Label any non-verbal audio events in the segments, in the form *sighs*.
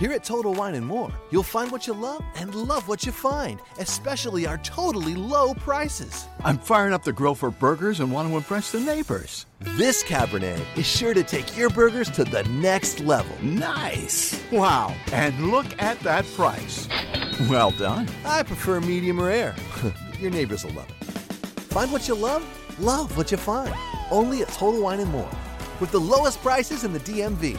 Here at Total Wine and More, you'll find what you love and love what you find, especially our totally low prices. I'm firing up the grill for burgers and want to impress the neighbors. This Cabernet is sure to take your burgers to the next level. Nice. Wow. And look at that price. Well done. I prefer medium rare. *laughs* your neighbors will love it. Find what you love, love what you find. Only at Total Wine and More. With the lowest prices in the DMV.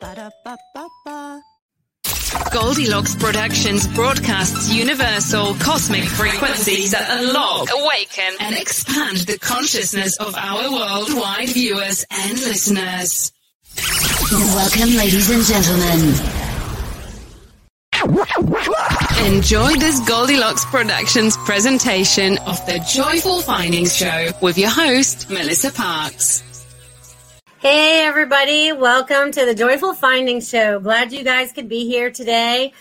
Ba-da-ba-ba-ba. Goldilocks Productions broadcasts universal cosmic frequencies that unlock, awaken, and expand the consciousness of our worldwide viewers and listeners. Welcome, ladies and gentlemen. Enjoy this Goldilocks Productions presentation of the Joyful Findings Show with your host, Melissa Parks. Hey, everybody. Welcome to the Joyful Findings Show. Glad you guys could be here today.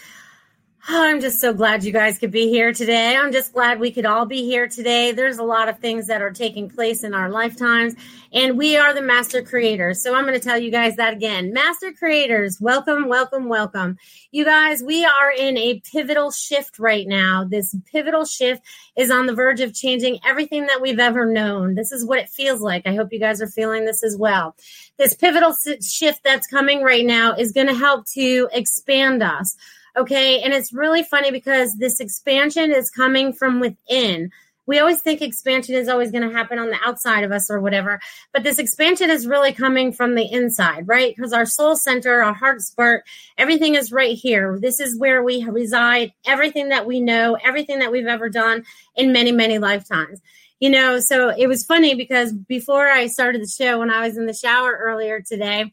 Oh, I'm just so glad you guys could be here today. I'm just glad we could all be here today. There's a lot of things that are taking place in our lifetimes, and we are the master creators. So I'm going to tell you guys that again. Master creators, welcome, welcome, welcome. You guys, we are in a pivotal shift right now. This pivotal shift is on the verge of changing everything that we've ever known. This is what it feels like. I hope you guys are feeling this as well. This pivotal shift that's coming right now is going to help to expand us. Okay. And it's really funny because this expansion is coming from within. We always think expansion is always going to happen on the outside of us or whatever, but this expansion is really coming from the inside, right? Because our soul center, our heart spark, everything is right here. This is where we reside, everything that we know, everything that we've ever done in many, many lifetimes. You know, so it was funny because before I started the show, when I was in the shower earlier today,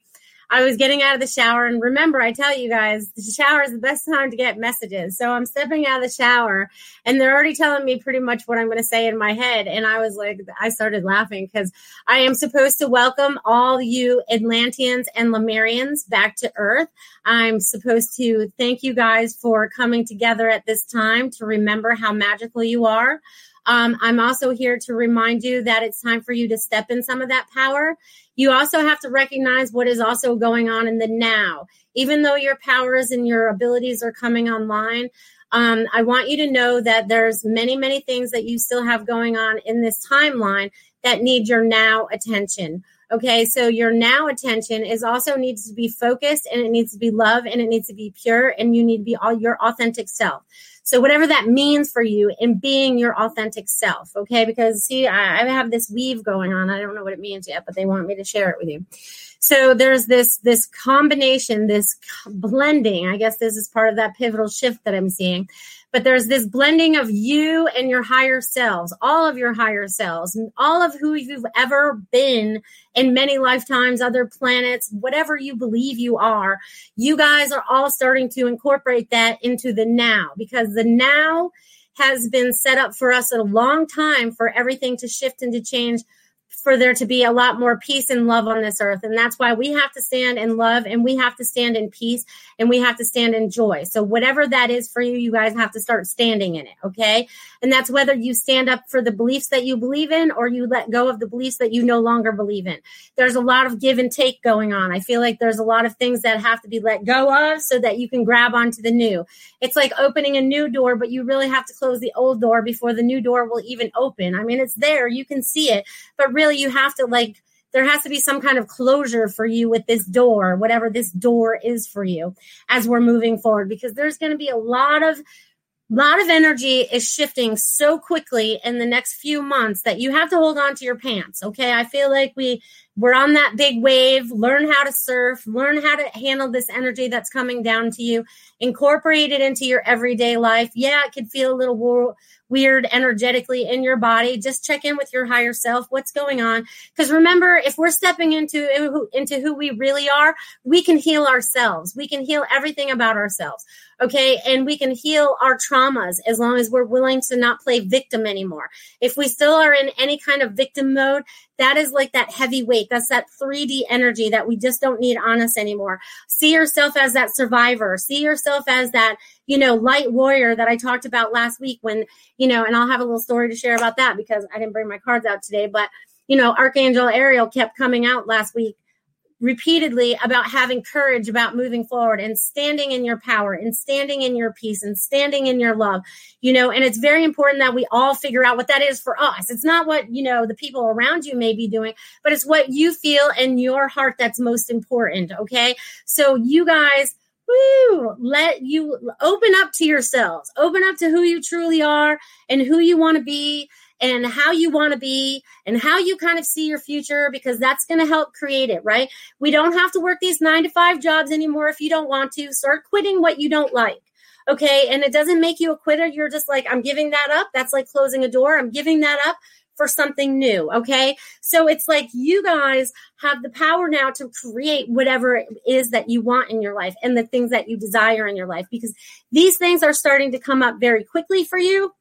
I was getting out of the shower. And remember, I tell you guys, the shower is the best time to get messages. So I'm stepping out of the shower and they're already telling me pretty much what I'm going to say in my head. And I was like, I started laughing because I am supposed to welcome all you Atlanteans and Lemurians back to Earth. I'm supposed to thank you guys for coming together at this time to remember how magical you are. Um, I'm also here to remind you that it's time for you to step in some of that power. You also have to recognize what is also going on in the now. Even though your powers and your abilities are coming online, um, I want you to know that there's many, many things that you still have going on in this timeline that need your now attention. Okay, so your now attention is also needs to be focused and it needs to be love and it needs to be pure and you need to be all your authentic self. So whatever that means for you in being your authentic self, okay? Because see, I, I have this weave going on. I don't know what it means yet, but they want me to share it with you. So there's this this combination, this blending. I guess this is part of that pivotal shift that I'm seeing. But there's this blending of you and your higher selves, all of your higher selves, all of who you've ever been in many lifetimes, other planets, whatever you believe you are. You guys are all starting to incorporate that into the now because the now has been set up for us a long time for everything to shift and to change for there to be a lot more peace and love on this earth. And that's why we have to stand in love and we have to stand in peace and we have to stand in joy. So, whatever that is for you, you guys have to start standing in it. Okay. And that's whether you stand up for the beliefs that you believe in or you let go of the beliefs that you no longer believe in. There's a lot of give and take going on. I feel like there's a lot of things that have to be let go of so that you can grab onto the new. It's like opening a new door, but you really have to close the old door before the new door will even open. I mean, it's there, you can see it, but really, you have to like there has to be some kind of closure for you with this door, whatever this door is for you as we're moving forward, because there's going to be a lot of lot of energy is shifting so quickly in the next few months that you have to hold on to your pants. Okay. I feel like we we're on that big wave. Learn how to surf, learn how to handle this energy that's coming down to you, incorporate it into your everyday life. Yeah, it could feel a little weird energetically in your body. Just check in with your higher self. What's going on? Because remember, if we're stepping into into who we really are, we can heal ourselves. We can heal everything about ourselves. Okay, and we can heal our traumas as long as we're willing to not play victim anymore. If we still are in any kind of victim mode, that is like that heavy weight. That's that 3D energy that we just don't need on us anymore. See yourself as that survivor. See yourself as that, you know, light warrior that I talked about last week when, you know, and I'll have a little story to share about that because I didn't bring my cards out today, but you know, Archangel Ariel kept coming out last week repeatedly about having courage about moving forward and standing in your power and standing in your peace and standing in your love you know and it's very important that we all figure out what that is for us. It's not what you know the people around you may be doing but it's what you feel in your heart that's most important okay? So you guys Woo, let you open up to yourselves, open up to who you truly are and who you want to be and how you want to be and how you kind of see your future because that's going to help create it, right? We don't have to work these nine to five jobs anymore if you don't want to. Start quitting what you don't like. Okay. And it doesn't make you a quitter. You're just like, I'm giving that up. That's like closing a door. I'm giving that up for something new. Okay. So it's like you guys have the power now to create whatever it is that you want in your life and the things that you desire in your life because these things are starting to come up very quickly for you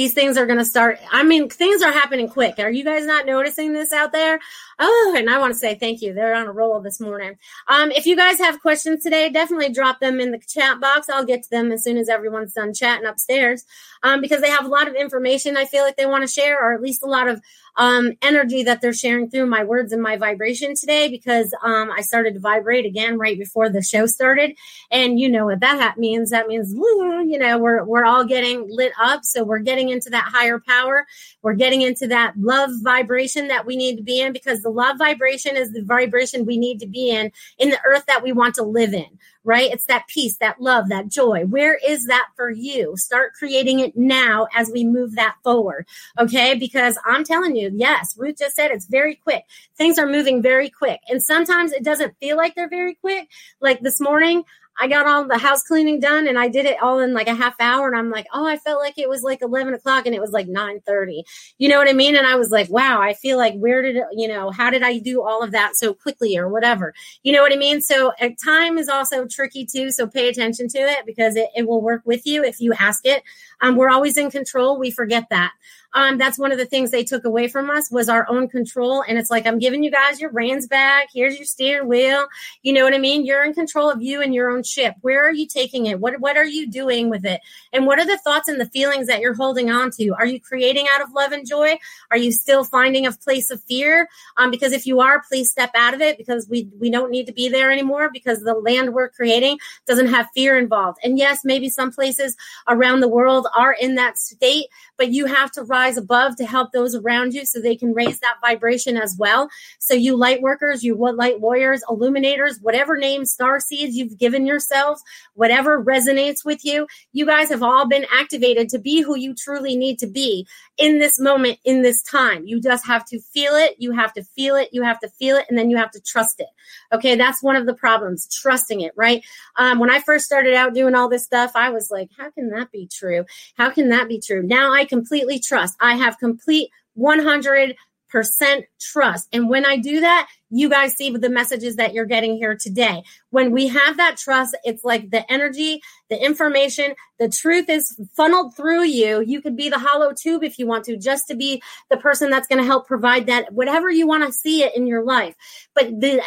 these things are going to start. I mean, things are happening quick. Are you guys not noticing this out there? Oh, and I want to say thank you. They're on a roll this morning. Um, if you guys have questions today, definitely drop them in the chat box. I'll get to them as soon as everyone's done chatting upstairs um, because they have a lot of information I feel like they want to share, or at least a lot of um, energy that they're sharing through my words and my vibration today because um, I started to vibrate again right before the show started. And you know what that means? That means, you know, we're, we're all getting lit up. So we're getting into that higher power. We're getting into that love vibration that we need to be in because the love vibration is the vibration we need to be in in the earth that we want to live in, right? It's that peace, that love, that joy. Where is that for you? Start creating it now as we move that forward, okay? Because I'm telling you, yes, Ruth just said it's very quick. Things are moving very quick. And sometimes it doesn't feel like they're very quick. Like this morning, I got all the house cleaning done and I did it all in like a half hour. And I'm like, oh, I felt like it was like 11 o'clock and it was like 9 30. You know what I mean? And I was like, wow, I feel like where did you know, how did I do all of that so quickly or whatever? You know what I mean? So uh, time is also tricky too. So pay attention to it because it, it will work with you if you ask it. Um, we're always in control. We forget that. Um, that's one of the things they took away from us was our own control. And it's like, I'm giving you guys your reins back. Here's your steering wheel. You know what I mean? You're in control of you and your own ship. Where are you taking it? What, what are you doing with it? And what are the thoughts and the feelings that you're holding on to? Are you creating out of love and joy? Are you still finding a place of fear? Um, because if you are, please step out of it because we, we don't need to be there anymore because the land we're creating doesn't have fear involved. And yes, maybe some places around the world are in that state, but you have to rise above to help those around you so they can raise that vibration as well. So, you light workers, you light warriors, illuminators, whatever name star seeds you've given yourselves, whatever resonates with you, you guys have all been activated to be who you truly need to be in this moment, in this time. You just have to feel it. You have to feel it. You have to feel it. And then you have to trust it. Okay. That's one of the problems, trusting it, right? Um, when I first started out doing all this stuff, I was like, how can that be true? How can that be true? Now I completely trust. I have complete 100 percent trust. And when I do that, you guys see the messages that you're getting here today. When we have that trust, it's like the energy, the information, the truth is funneled through you. You could be the hollow tube if you want to, just to be the person that's going to help provide that, whatever you want to see it in your life. But the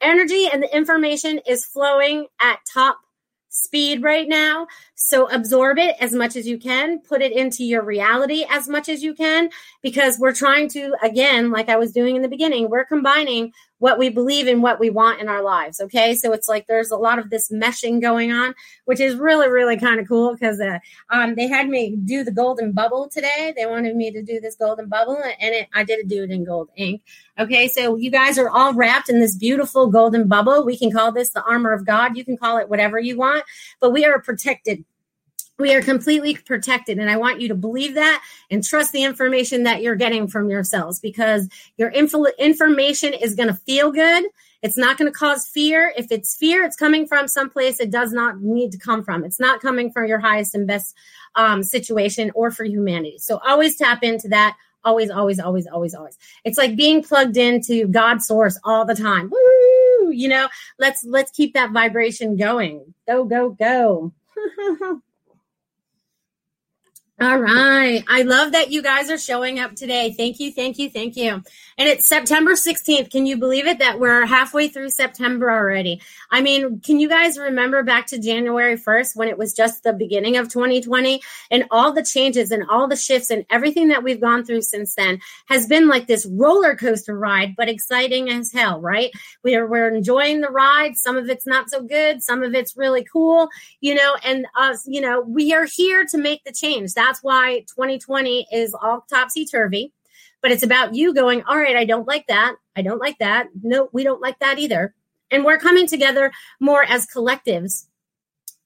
energy and the information is flowing at top speed right now. So absorb it as much as you can, put it into your reality as much as you can, because we're trying to, again, like I was doing in the beginning, we're combining what we believe in what we want in our lives. Okay. So it's like there's a lot of this meshing going on, which is really, really kind of cool because uh, um, they had me do the golden bubble today. They wanted me to do this golden bubble and it, I did do it in gold ink. Okay. So you guys are all wrapped in this beautiful golden bubble. We can call this the armor of God. You can call it whatever you want, but we are protected we are completely protected. And I want you to believe that and trust the information that you're getting from yourselves because your info- information is going to feel good. It's not going to cause fear. If it's fear, it's coming from someplace it does not need to come from. It's not coming from your highest and best um, situation or for humanity. So always tap into that. Always, always, always, always, always. It's like being plugged into God's source all the time. Woo! You know, let's let's keep that vibration going. Go, go, go. *laughs* All right. I love that you guys are showing up today. Thank you, thank you, thank you. And it's September 16th. Can you believe it that we're halfway through September already? I mean, can you guys remember back to January 1st when it was just the beginning of 2020 and all the changes and all the shifts and everything that we've gone through since then has been like this roller coaster ride, but exciting as hell, right? We're, we're enjoying the ride. Some of it's not so good. Some of it's really cool, you know, and us, you know, we are here to make the change. That's why 2020 is all topsy turvy. But it's about you going, all right, I don't like that. I don't like that. No, we don't like that either. And we're coming together more as collectives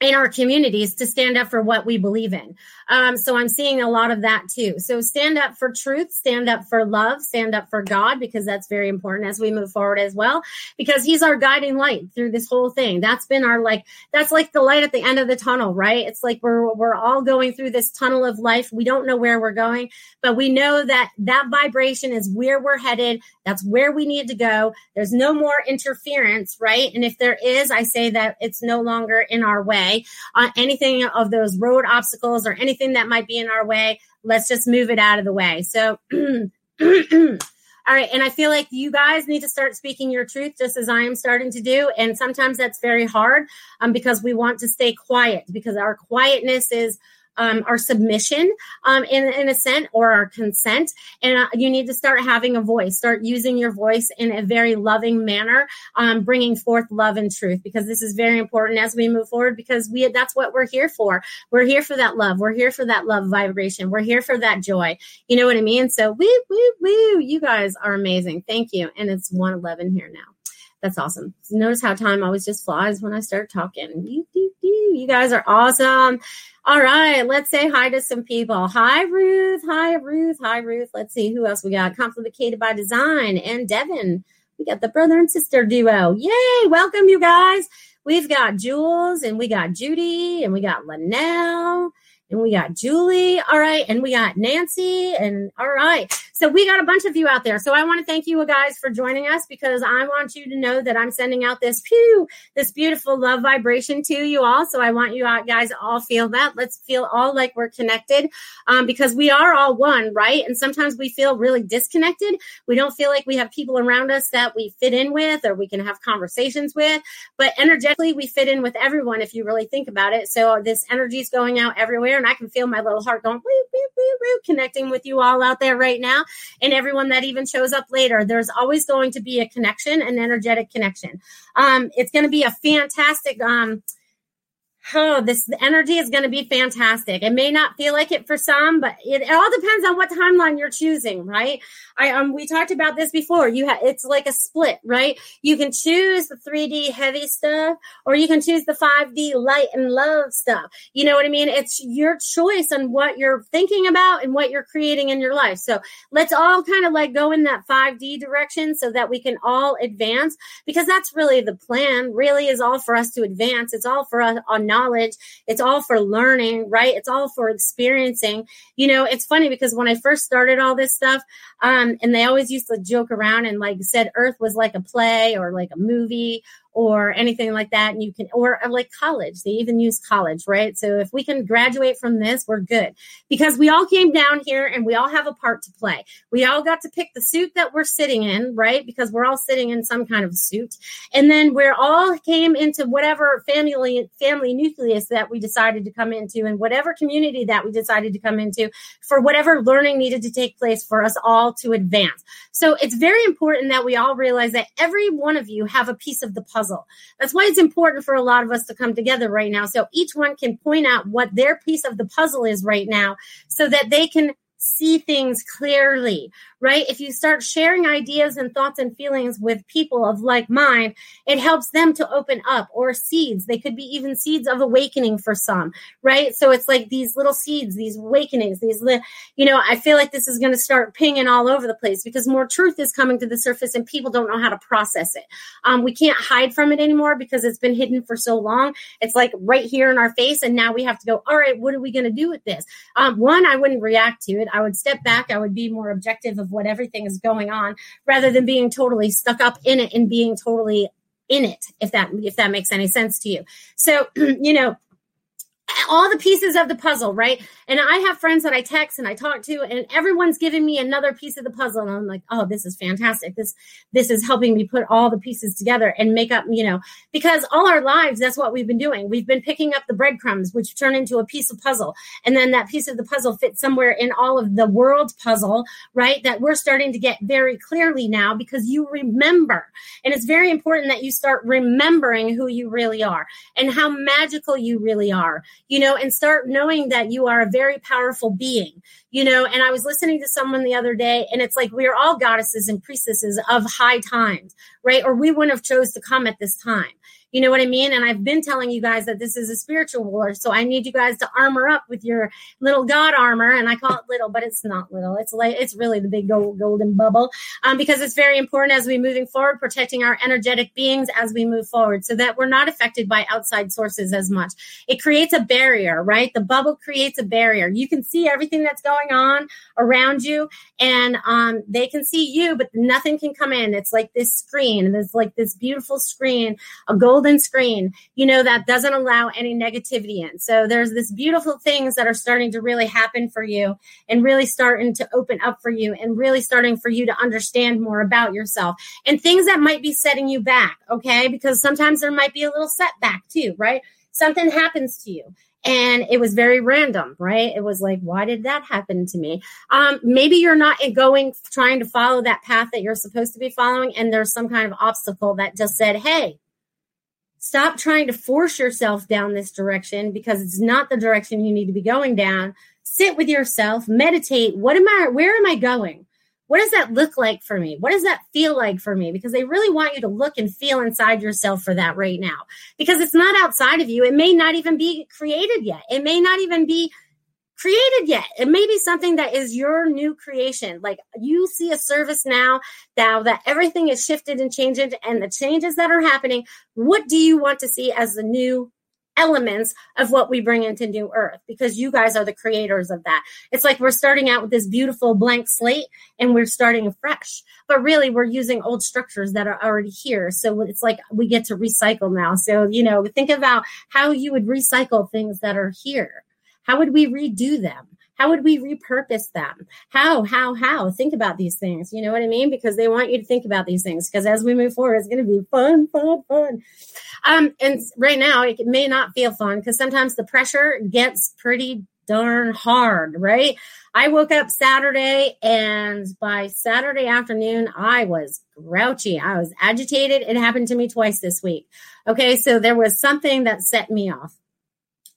in our communities to stand up for what we believe in. Um, so I'm seeing a lot of that too. So stand up for truth, stand up for love, stand up for God, because that's very important as we move forward as well, because He's our guiding light through this whole thing. That's been our like, that's like the light at the end of the tunnel, right? It's like we're, we're all going through this tunnel of life. We don't know where we're going, but we know that that vibration is where we're headed. That's where we need to go. There's no more interference, right? And if there is, I say that it's no longer in our way. Uh, anything of those road obstacles or anything that might be in our way, let's just move it out of the way. So, *clears throat* All right. And I feel like you guys need to start speaking your truth just as I am starting to do. And sometimes that's very hard um, because we want to stay quiet because our quietness is um, our submission um, in, in a sense or our consent. And uh, you need to start having a voice, start using your voice in a very loving manner, um, bringing forth love and truth because this is very important as we move forward because we that's what we're here for. We're here for that love. We're here for that love vibration. We're here for that joy. You know what I mean? So woo, woo, woo. You guys are amazing. Thank you. And it's 111 here now. That's awesome. Notice how time always just flies when I start talking. You, guys are awesome. All right, let's say hi to some people. Hi, Ruth. Hi, Ruth. Hi, Ruth. Let's see who else we got. Complicated by Design and Devin. We got the brother and sister duo. Yay! Welcome, you guys. We've got Jules and we got Judy and we got Linnell and we got Julie. All right. And we got Nancy. And all right. So we got a bunch of you out there. So I want to thank you guys for joining us because I want you to know that I'm sending out this pew, this beautiful love vibration to you all. So I want you guys all feel that. Let's feel all like we're connected um, because we are all one, right? And sometimes we feel really disconnected. We don't feel like we have people around us that we fit in with or we can have conversations with. But energetically, we fit in with everyone if you really think about it. So this energy is going out everywhere, and I can feel my little heart going, woo, woo, woo, woo, connecting with you all out there right now and everyone that even shows up later. There's always going to be a connection, an energetic connection. Um, it's going to be a fantastic. Um, oh, this energy is going to be fantastic. It may not feel like it for some, but it, it, all depends on what timeline you're choosing, right? I um we talked about this before. You have it's like a split, right? You can choose the 3D heavy stuff, or you can choose the 5D light and love stuff. You know what I mean? It's your choice on what you're thinking about and what you're creating in your life. So let's all kind of like go in that 5D direction so that we can all advance because that's really the plan. Really, is all for us to advance. It's all for us on knowledge. It's all for learning, right? It's all for experiencing. You know, it's funny because when I first started all this stuff, um, and they always used to joke around and like said Earth was like a play or like a movie or anything like that. And you can, or uh, like college, they even use college, right? So if we can graduate from this, we're good because we all came down here and we all have a part to play. We all got to pick the suit that we're sitting in, right? Because we're all sitting in some kind of suit. And then we're all came into whatever family, family nucleus that we decided to come into and whatever community that we decided to come into for whatever learning needed to take place for us all to advance. So it's very important that we all realize that every one of you have a piece of the puzzle puzzle. That's why it's important for a lot of us to come together right now. So each one can point out what their piece of the puzzle is right now so that they can see things clearly, right? If you start sharing ideas and thoughts and feelings with people of like mind, it helps them to open up or seeds. They could be even seeds of awakening for some, right? So it's like these little seeds, these awakenings, these, li- you know, I feel like this is going to start pinging all over the place because more truth is coming to the surface and people don't know how to process it. Um, we can't hide from it anymore because it's been hidden for so long. It's like right here in our face. And now we have to go, all right, what are we going to do with this? Um, one, I wouldn't react to it. I would step back. I would be more objective of what everything is going on rather than being totally stuck up in it and being totally in it if that if that makes any sense to you so *clears throat* you know all the pieces of the puzzle, right? And I have friends that I text and I talk to, and everyone's giving me another piece of the puzzle. And I'm like, oh, this is fantastic. This this is helping me put all the pieces together and make up, you know, because all our lives, that's what we've been doing. We've been picking up the breadcrumbs, which turn into a piece of puzzle. And then that piece of the puzzle fits somewhere in all of the world puzzle, right? That we're starting to get very clearly now because you remember. And it's very important that you start remembering who you really are and how magical you really are you know, and start knowing that you are a very powerful being, you know. And I was listening to someone the other day, and it's like we are all goddesses and priestesses of high times, right? Or we wouldn't have chose to come at this time. You know what I mean? And I've been telling you guys that this is a spiritual war. So I need you guys to armor up with your little God armor. And I call it little, but it's not little. It's like, it's really the big gold, golden bubble um, because it's very important as we're moving forward, protecting our energetic beings as we move forward so that we're not affected by outside sources as much. It creates a barrier, right? The bubble creates a barrier. You can see everything that's going on around you and um, they can see you, but nothing can come in. It's like this screen. It's like this beautiful screen, a golden golden screen, you know, that doesn't allow any negativity in. So there's this beautiful things that are starting to really happen for you and really starting to open up for you and really starting for you to understand more about yourself and things that might be setting you back. Okay. Because sometimes there might be a little setback too, right? Something happens to you and it was very random right it was like why did that happen to me um, maybe you're not going trying to follow that path that you're supposed to be following and there's some kind of obstacle that just said hey Stop trying to force yourself down this direction because it's not the direction you need to be going down. Sit with yourself, meditate. What am I, where am I going? What does that look like for me? What does that feel like for me? Because they really want you to look and feel inside yourself for that right now because it's not outside of you. It may not even be created yet. It may not even be created yet. It may be something that is your new creation. Like you see a service now, now that everything is shifted and changed and the changes that are happening. What do you want to see as the new elements of what we bring into new earth because you guys are the creators of that. It's like we're starting out with this beautiful blank slate and we're starting fresh, but really we're using old structures that are already here. So it's like we get to recycle now. So, you know, think about how you would recycle things that are here how would we redo them? How would we repurpose them? How, how, how? Think about these things. You know what I mean? Because they want you to think about these things. Because as we move forward, it's going to be fun, fun, fun. Um, and right now, it may not feel fun because sometimes the pressure gets pretty darn hard, right? I woke up Saturday and by Saturday afternoon, I was grouchy. I was agitated. It happened to me twice this week. Okay. So there was something that set me off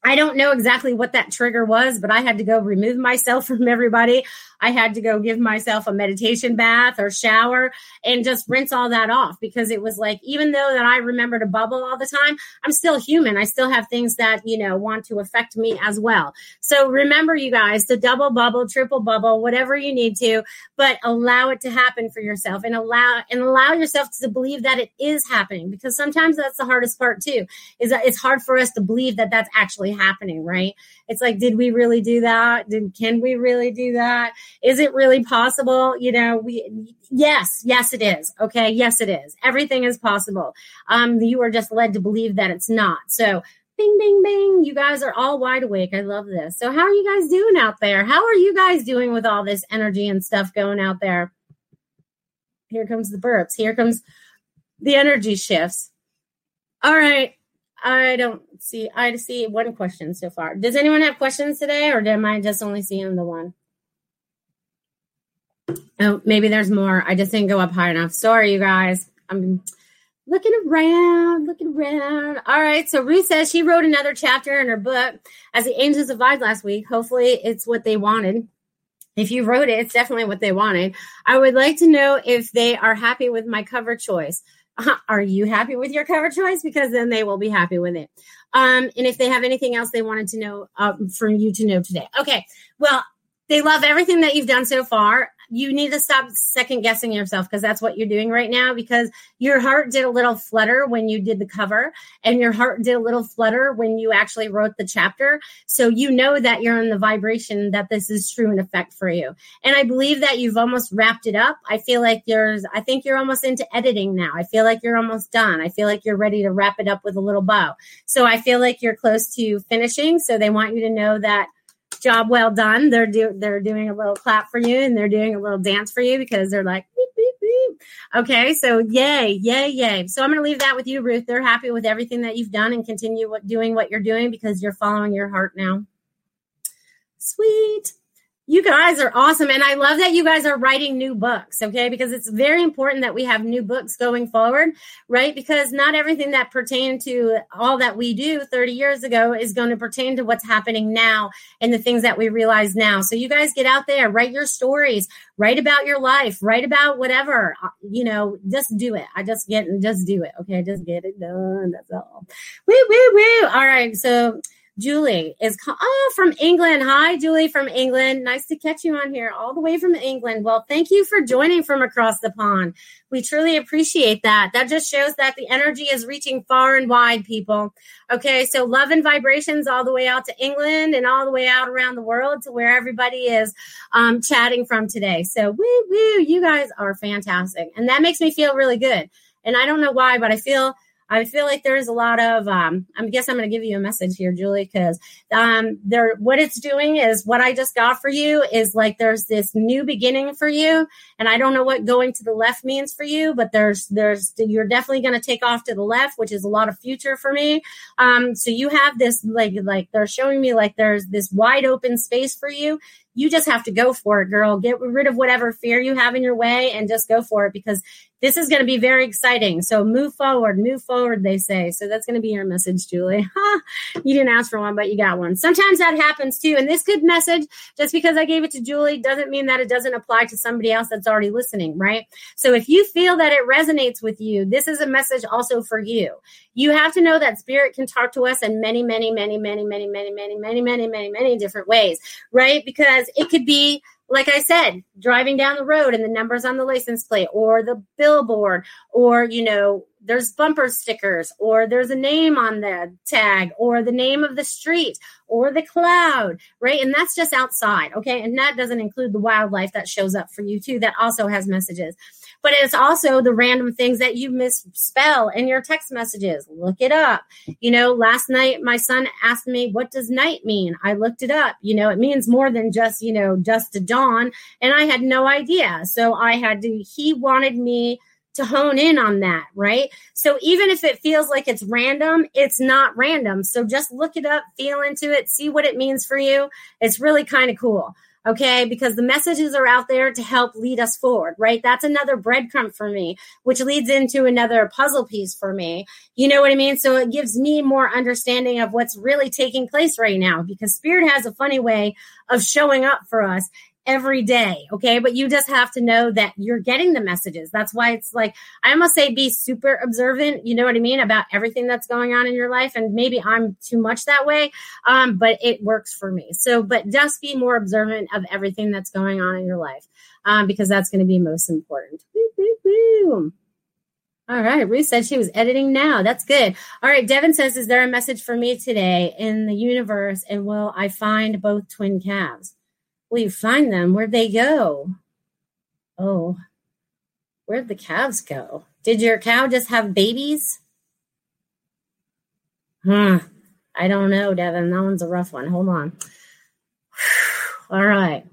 I don't know exactly what that trigger was, but I had to go remove myself *laughs* from everybody. I had to go give myself a meditation bath or shower and just rinse all that off because it was like, even though that I remember to bubble all the time, I'm still human. I still have things that, you know, want to affect me as well. So remember, you guys, to double bubble, triple bubble, whatever you need to, but allow it to happen for yourself and allow, and allow yourself to believe that it is happening because sometimes that's the hardest part too, is that it's hard for us to believe that that's actually happening, right? It's like, did we really do that? Did, can we really do that? Is it really possible? You know, we, yes, yes, it is. Okay. Yes, it is. Everything is possible. Um, you are just led to believe that it's not. So, bing, bing, bing. You guys are all wide awake. I love this. So, how are you guys doing out there? How are you guys doing with all this energy and stuff going out there? Here comes the burps. Here comes the energy shifts. All right. I don't see. I see one question so far. Does anyone have questions today, or am I just only seeing the one? Oh, maybe there's more. I just didn't go up high enough. Sorry, you guys. I'm looking around, looking around. All right. So Ruth says she wrote another chapter in her book as the angels survived last week. Hopefully, it's what they wanted. If you wrote it, it's definitely what they wanted. I would like to know if they are happy with my cover choice. *laughs* Are you happy with your cover choice? Because then they will be happy with it. Um, and if they have anything else they wanted to know um, from you to know today. Okay. Well, they love everything that you've done so far you need to stop second guessing yourself because that's what you're doing right now because your heart did a little flutter when you did the cover and your heart did a little flutter when you actually wrote the chapter. So you know that you're in the vibration that this is true in effect for you. And i believe that you've almost wrapped it up. I feel like there's i think you're almost into editing now. I feel like you're almost done. I feel like you're ready to wrap it up with a little bow. So i feel like you're close to finishing. So they want you to know that job well done. They're do they're doing a little clap for you and they're doing a little dance for you because they're like beep, beep, beep. okay. So yay, yay, yay. So I'm going to leave that with you, Ruth. They're happy with everything that you've done and continue what, doing what you're doing because you're following your heart now. Sweet you guys are awesome. And I love that you guys are writing new books, okay? Because it's very important that we have new books going forward, right? Because not everything that pertained to all that we do 30 years ago is going to pertain to what's happening now and the things that we realize now. So you guys get out there, write your stories, write about your life, write about whatever, uh, you know, just do it. I just get, just do it, okay? Just get it done. That's all. Woo, woo, woo. All right. So, Julie is oh from England. Hi, Julie from England. Nice to catch you on here, all the way from England. Well, thank you for joining from across the pond. We truly appreciate that. That just shows that the energy is reaching far and wide, people. Okay, so love and vibrations all the way out to England and all the way out around the world to where everybody is um, chatting from today. So woo woo, you guys are fantastic, and that makes me feel really good. And I don't know why, but I feel I feel like there's a lot of. Um, I guess I'm going to give you a message here, Julie, because um, there. What it's doing is what I just got for you is like there's this new beginning for you, and I don't know what going to the left means for you, but there's there's you're definitely going to take off to the left, which is a lot of future for me. Um, so you have this like like they're showing me like there's this wide open space for you you just have to go for it, girl. Get rid of whatever fear you have in your way and just go for it because this is going to be very exciting. So move forward, move forward, they say. So that's going to be your message, Julie. you didn't ask for one, but you got one. Sometimes that happens too. And this good message, just because I gave it to Julie, doesn't mean that it doesn't apply to somebody else that's already listening, right? So if you feel that it resonates with you, this is a message also for you. You have to know that spirit can talk to us in many, many, many, many, many, many, many, many, many, many, many different ways, right? Because it could be like I said, driving down the road and the numbers on the license plate or the billboard or, you know, there's bumper stickers or there's a name on the tag or the name of the street or the cloud, right? And that's just outside, okay? And that doesn't include the wildlife that shows up for you too, that also has messages but it's also the random things that you misspell in your text messages. Look it up. You know, last night my son asked me, what does night mean? I looked it up. You know, it means more than just, you know, just to dawn. And I had no idea. So I had to, he wanted me to hone in on that, right? So even if it feels like it's random, it's not random. So just look it up, feel into it, see what it means for you. It's really kind of cool. Okay? Because the messages are out there to help lead us forward, right? That's another breadcrumb for me, which leads into another puzzle piece for me. You know what I mean? So it gives me more understanding of what's really taking place right now because Spirit has a funny way of showing up for us every day. Okay. But you just have to know that you're getting the messages. That's why it's like, I almost say be super observant, you know what I mean, about everything that's going on in your life. And maybe I'm too much that way, um, but it works for me. So, but just be more observant of everything that's going on in your life um, because that's going to be most important. All right. Ruth said she was editing now. That's good. All right. Devin says, Is there a message for me today in the universe? And will I find both twin calves? You find them? Where'd they go? Oh, where'd the calves go? Did your cow just have babies? Hmm. I don't know, Devin. That one's a rough one. Hold on. *sighs* All right.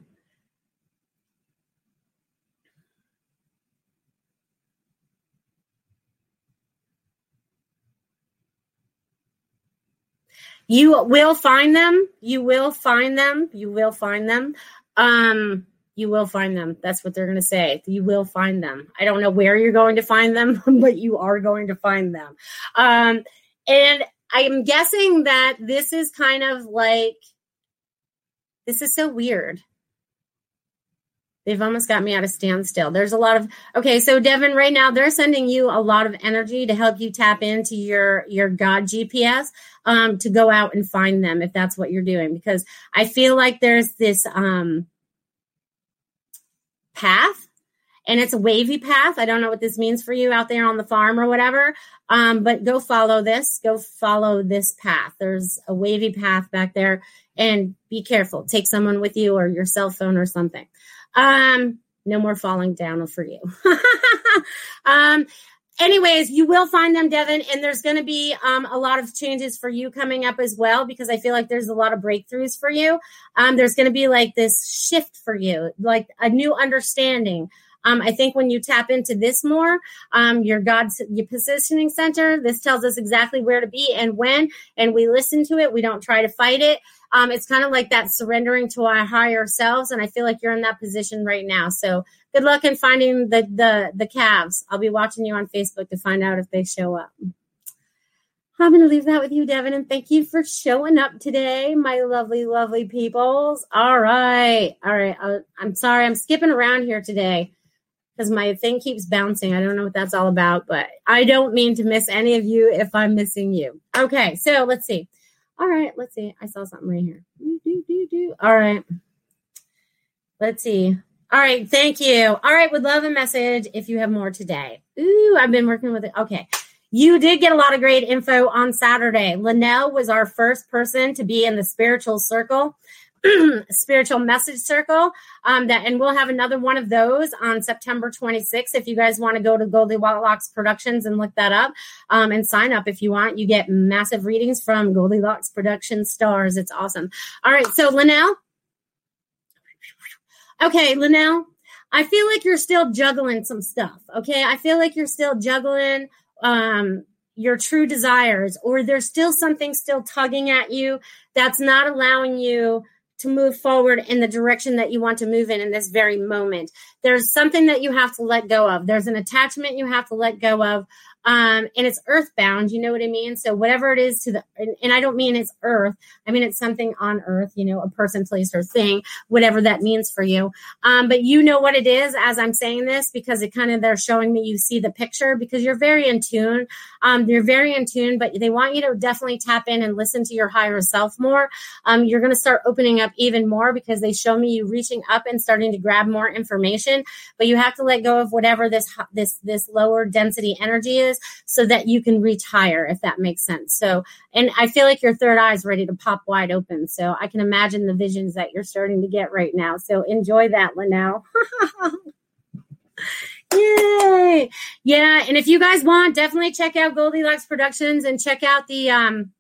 You will find them. You will find them. You will find them. Um, you will find them. That's what they're going to say. You will find them. I don't know where you're going to find them, *laughs* but you are going to find them. Um, and I'm guessing that this is kind of like, this is so weird. They've almost got me at a standstill. There's a lot of okay. So Devin, right now they're sending you a lot of energy to help you tap into your your God GPS um, to go out and find them if that's what you're doing. Because I feel like there's this um, path, and it's a wavy path. I don't know what this means for you out there on the farm or whatever. Um, but go follow this. Go follow this path. There's a wavy path back there, and be careful. Take someone with you or your cell phone or something. Um, no more falling down for you. *laughs* um, anyways, you will find them, Devin, and there's going to be um, a lot of changes for you coming up as well because I feel like there's a lot of breakthroughs for you. Um, there's going to be like this shift for you, like a new understanding. Um, I think when you tap into this more, um, your God's your positioning center, this tells us exactly where to be and when, and we listen to it. We don't try to fight it um, it's kind of like that surrendering to our higher selves. And I feel like you're in that position right now. So good luck in finding the, the, the calves. I'll be watching you on Facebook to find out if they show up. I'm going to leave that with you, Devin, and thank you for showing up today, my lovely, lovely peoples. All right. All right. Uh, I'm sorry. I'm skipping around here today because my thing keeps bouncing. I don't know what that's all about, but I don't mean to miss any of you if I'm missing you. Okay. So let's see. All right, let's see. I saw something right here. Do, do, do, All right. Let's see. All right, thank you. All right, would love a message if you have more today. Ooh, I've been working with it. Okay. You did get a lot of great info on Saturday. Linnell was our first person to be in the spiritual circle. *clears throat* spiritual message circle um, that and we'll have another one of those on september 26th if you guys want to go to goldilocks productions and look that up um, and sign up if you want you get massive readings from Goldie goldilocks production stars. It's awesome. All right so linnell? Okay linnell i feel like you're still juggling some stuff okay? I feel like you're still juggling um your true desires or there's still something still tugging at you that's not allowing you to move forward in the direction that you want to move in in this very moment. There's something that you have to let go of. There's an attachment you have to let go of um, and it's earthbound. You know what I mean? So whatever it is to the, and, and, I don't mean it's earth. I mean it's something on earth. You know, a person, place, or thing, whatever that means for you. Um, but you know what it is as I'm saying this because it kind of they're showing me you see the picture because you're very in tune. Um, you're very in tune, but they want you to definitely tap in and listen to your higher self more. Um, you're going to start opening up even more because they show me you reaching up and starting to grab more information. But you have to let go of whatever this this this lower density energy is so that you can retire, if that makes sense. So, and I feel like your third eye is ready to pop wide open. So I can imagine the visions that you're starting to get right now. So enjoy that, Linnell. *laughs* Yay! Yeah, and if you guys want, definitely check out Goldilocks Productions and check out the um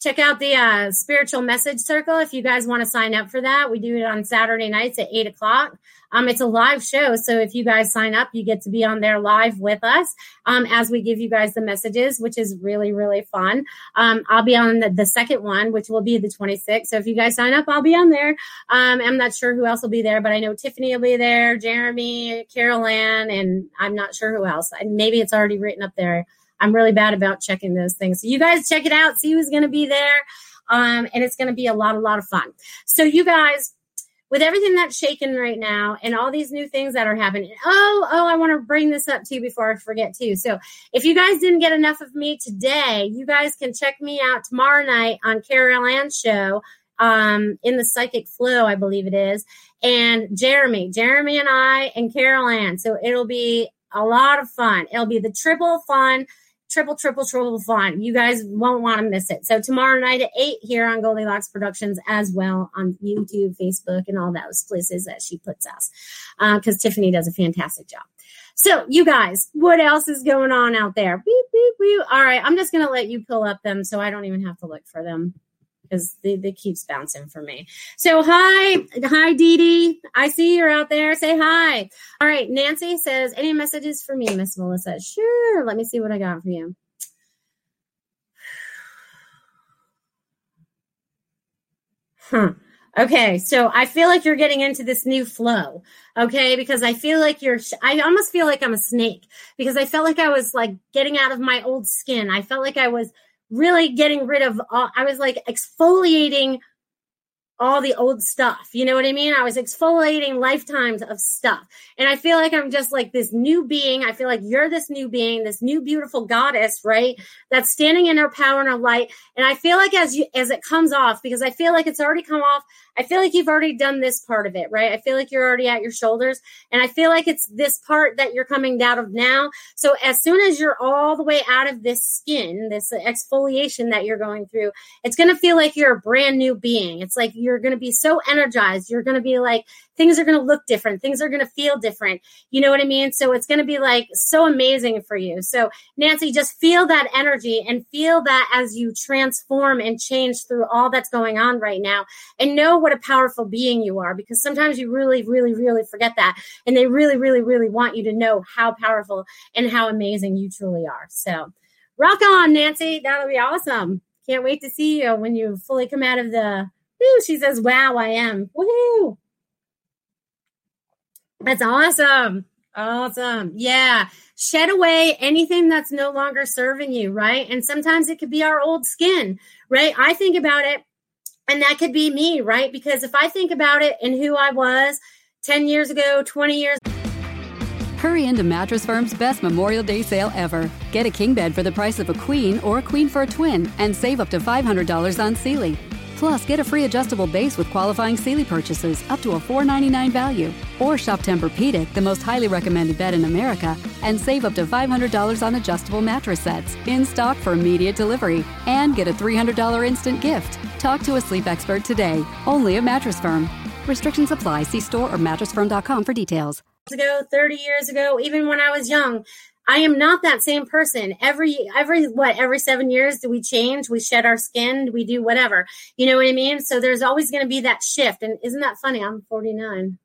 check out the uh, spiritual message circle if you guys want to sign up for that. We do it on Saturday nights at eight o'clock. Um, it's a live show, so if you guys sign up, you get to be on there live with us um, as we give you guys the messages, which is really really fun. Um, I'll be on the, the, second one, which will be the 26th. So if you guys sign up, I'll be on there. Um, I'm not sure who else will be there, but I know Tiffany will be there, Jeremy, Carol Ann, and I'm not sure who else. Maybe it's already written up there. I'm really bad about checking those things. So you guys check it out, see who's going to be there. Um, and it's going to be a lot, a lot of fun. So you guys, with everything that's shaken right now and all these new things that are happening. Oh, oh, I want to bring this up too before I forget too. So if you guys didn't get enough of me today, you guys can check me out tomorrow night on Carol Ann's show um, in the Psychic Flow, I believe it is, and Jeremy, Jeremy and I and Carol Ann. So it'll be a lot of fun. It'll be the triple fun triple, triple, triple fun. You guys won't want to miss it. So tomorrow night at eight here on Goldilocks Productions as well on YouTube, Facebook, and all those places that she puts us. Because uh, Tiffany does a fantastic job. So you guys, what else is going on out there? Beep, beep, beep. All right, I'm just gonna let you pull up them so I don't even have to look for them because they, they keeps bouncing for me. So hi, hi Dee Dee. I see you're out there. Say hi. All right, Nancy says, any messages for me, Miss Melissa? Sure. Let me see what I got for you. Huh. Okay, so I feel like you're getting into this new flow. Okay, because I feel like you're, I almost feel like I'm a snake because I felt like I was like getting out of my old skin. I felt like I was really getting rid of all, I was like exfoliating all the old stuff. You know what I mean? I was exfoliating lifetimes of stuff. And I feel like I'm just like this new being. I feel like you're this new being, this new beautiful goddess, right? That's standing in her power and her light. And I feel like as you as it comes off, because I feel like it's already come off, I feel like you've already done this part of it, right? I feel like you're already at your shoulders. And I feel like it's this part that you're coming out of now. So as soon as you're all the way out of this skin, this exfoliation that you're going through, it's going to feel like you're a brand new being. It's like you're going to be so energized. You're going to be like, things are going to look different. Things are going to feel different. You know what I mean? So it's going to be like so amazing for you. So, Nancy, just feel that energy and feel that as you transform and change through all that's going on right now and know what a powerful being you are because sometimes you really, really, really forget that. And they really, really, really want you to know how powerful and how amazing you truly are. So, rock on, Nancy. That'll be awesome. Can't wait to see you when you fully come out of the. Woo, she says, "Wow, I am." Woohoo! That's awesome. Awesome. Yeah. Shed away anything that's no longer serving you, right? And sometimes it could be our old skin, right? I think about it, and that could be me, right? Because if I think about it and who I was 10 years ago, 20 years Hurry into Mattress Firm's best Memorial Day sale ever. Get a king bed for the price of a queen or a queen for a twin and save up to $500 on Sealy. Plus, get a free adjustable base with qualifying Sealy purchases up to a 499 value. Or shop Tempur-Pedic, the most highly recommended bed in America, and save up to $500 on adjustable mattress sets in stock for immediate delivery. And get a $300 instant gift. Talk to a sleep expert today, only at Mattress Firm. Restrictions apply. See store or mattressfirm.com for details. Ago, 30 years ago, even when I was young, I am not that same person. Every every what every seven years do we change? We shed our skin. We do whatever. You know what I mean? So there's always going to be that shift. And isn't that funny? I'm 49.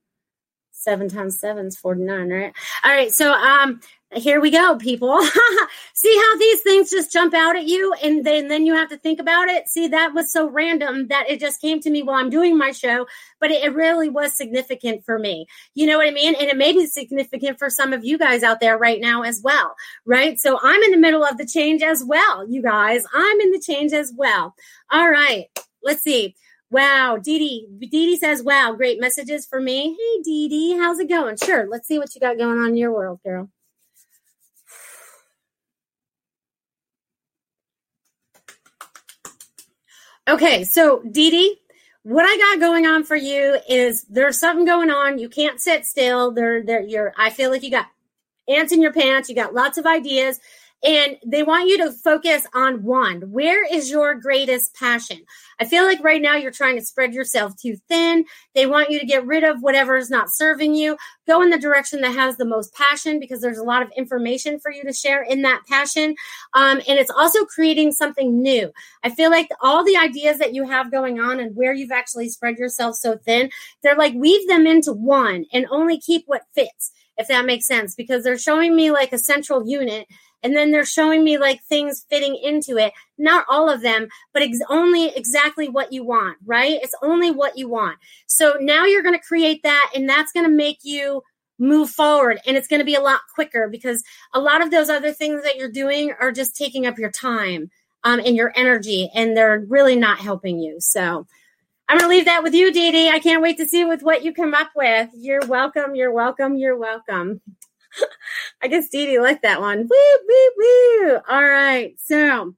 Seven times seven is 49, right? All right. So um here we go, people. *laughs* See how these things just jump out at you and then, then you have to think about it? See, that was so random that it just came to me while I'm doing my show, but it, it really was significant for me. You know what I mean? And it may be significant for some of you guys out there right now as well, right? So I'm in the middle of the change as well, you guys. I'm in the change as well. All right. Let's see. Wow, Dee Dee. Says, wow, great messages for me. Hey, Dee Dee, how's it going? Sure. Let's see what you got going on in your world, girl. Okay, so Dee Dee, what I got going on for you is there's something going on. You can't sit still. There, there. You're. I feel like you got ants in your pants. You got lots of ideas, And they want you to focus on one. Where is your greatest passion? I feel like right now you're trying to spread yourself too thin. They want you to get rid of whatever is not serving you. Go in the direction that has the most passion because there's a lot of information for you to share in that passion. Um, and it's also creating something new. I feel like all the ideas that you have going on and where you've actually spread yourself so thin, they're like weave them into one and only keep what fits if that makes sense, because they're showing me like a central unit and then they're showing me like things fitting into it. Not all of them, but ex- only exactly what you want, right? It's only what you want. So now you're going to create that, and that's going to make you move forward and it's going to be a lot quicker because a lot of those other things that you're doing are just taking up your time um, and your energy and they're really not helping you so I'm going to leave that with you, Dee Dee. I can't wait to see with what you come up with. You're welcome. You're welcome. You're welcome. *laughs* I guess Dee Dee liked that one. Woo, woo, woo. All right. So,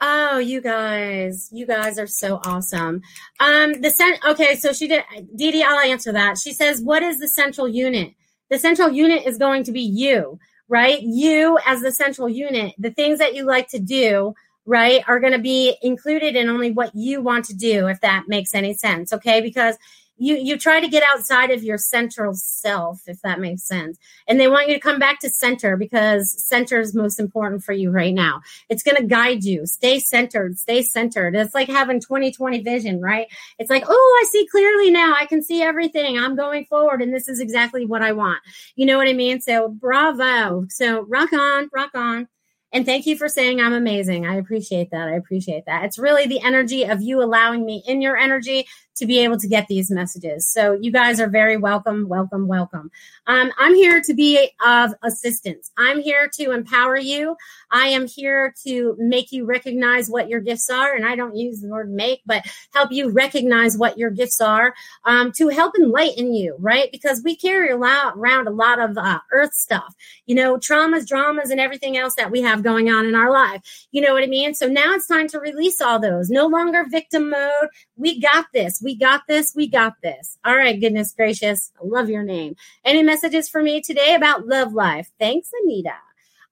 oh, you guys, you guys are so awesome. Um, the cent. Okay, so she did. Dee Dee, I'll answer that. She says, "What is the central unit? The central unit is going to be you, right? You as the central unit. The things that you like to do." right, are going to be included in only what you want to do, if that makes any sense. Okay. Because you you try to get outside of your central self if that makes sense. And they want you to come back to center because center is most important for you right now. It's going to guide you. Stay centered stay centered. It's like having 2020 vision right? It's like oh i see clearly now. I can see everything. I'm going forward and this is exactly what i want. You know what i mean? So bravo. So rock on rock on. And thank you for saying I'm amazing. I appreciate that. I appreciate that. It's really the energy of you allowing me in your energy to be able to get these messages. So you guys are very welcome, welcome, welcome. Um, I'm here to be of assistance. I'm here to empower you. I am here to make you recognize what your gifts are. And I don't use the word make, but help you recognize what your gifts are um, to help enlighten you, right? Because we carry around a lot of uh, earth stuff, you know, traumas, dramas, and everything else that we have going on in our life. You know what I mean? So now it's time to release all those. No longer victim mode. We got this. We got this. We got this. All right, goodness gracious. I love your name. Any messages for me today about love life? Thanks, Anita.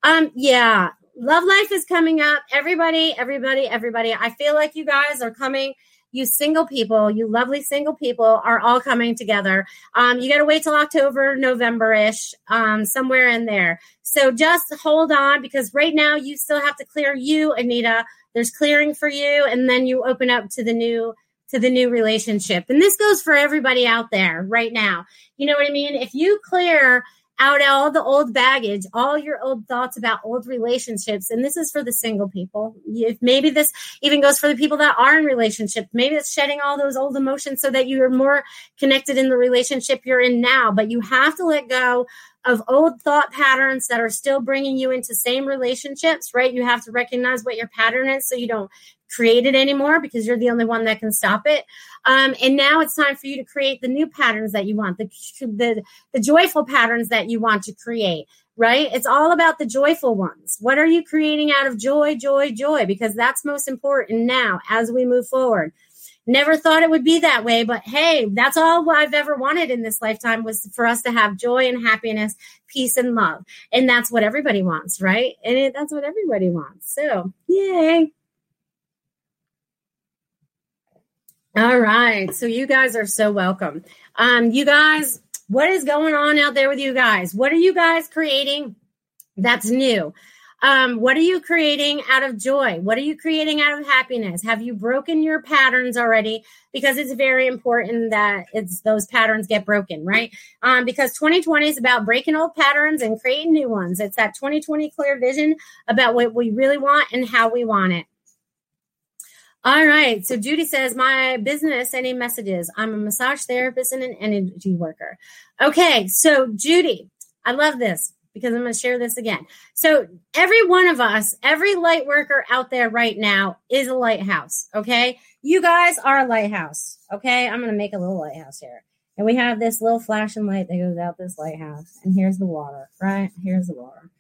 Um, yeah, love life is coming up. Everybody, everybody, everybody. I feel like you guys are coming you single people, you lovely single people, are all coming together. Um, you got to wait till October, November ish, um, somewhere in there. So just hold on because right now you still have to clear you, Anita. There's clearing for you, and then you open up to the new to the new relationship. And this goes for everybody out there right now. You know what I mean? If you clear out all the old baggage, all your old thoughts about old relationships. And this is for the single people. If maybe this even goes for the people that are in relationships. Maybe it's shedding all those old emotions so that you are more connected in the relationship you're in now. But you have to let go of old thought patterns that are still bringing you into same relationships, right? You have to recognize what your pattern is so you don't create it anymore because you're the only one that can stop it. Um, and now it's time for you to create the new patterns that you want, the, the, the joyful patterns that you want to create, right? It's all about the joyful ones. What are you creating out of joy, joy, joy? Because that's most important now as we move forward. Never thought it would be that way, but hey, that's all I've ever wanted in this lifetime was for us to have joy and happiness, peace and love. And that's what everybody wants, right? And it, that's what everybody wants. So, yay. All right. So you guys are so welcome. Um, you guys, what is going on out there with you guys? What are you guys creating that's new? Um, what are you creating out of joy? What are you creating out of happiness? Have you broken your patterns already? Because it's very important that it's those patterns get broken, right? Um, because 2020 is about breaking old patterns and creating new ones. It's that 2020 clear vision about what we really want and how we want it. All right. So Judy says, My business, any messages? I'm a massage therapist and an energy worker. Okay. So, Judy, I love this because I'm going to share this again. So, every one of us, every light worker out there right now is a lighthouse. Okay. You guys are a lighthouse. Okay. I'm going to make a little lighthouse here. And we have this little flashing light that goes out this lighthouse. And here's the water, right? Here's the water.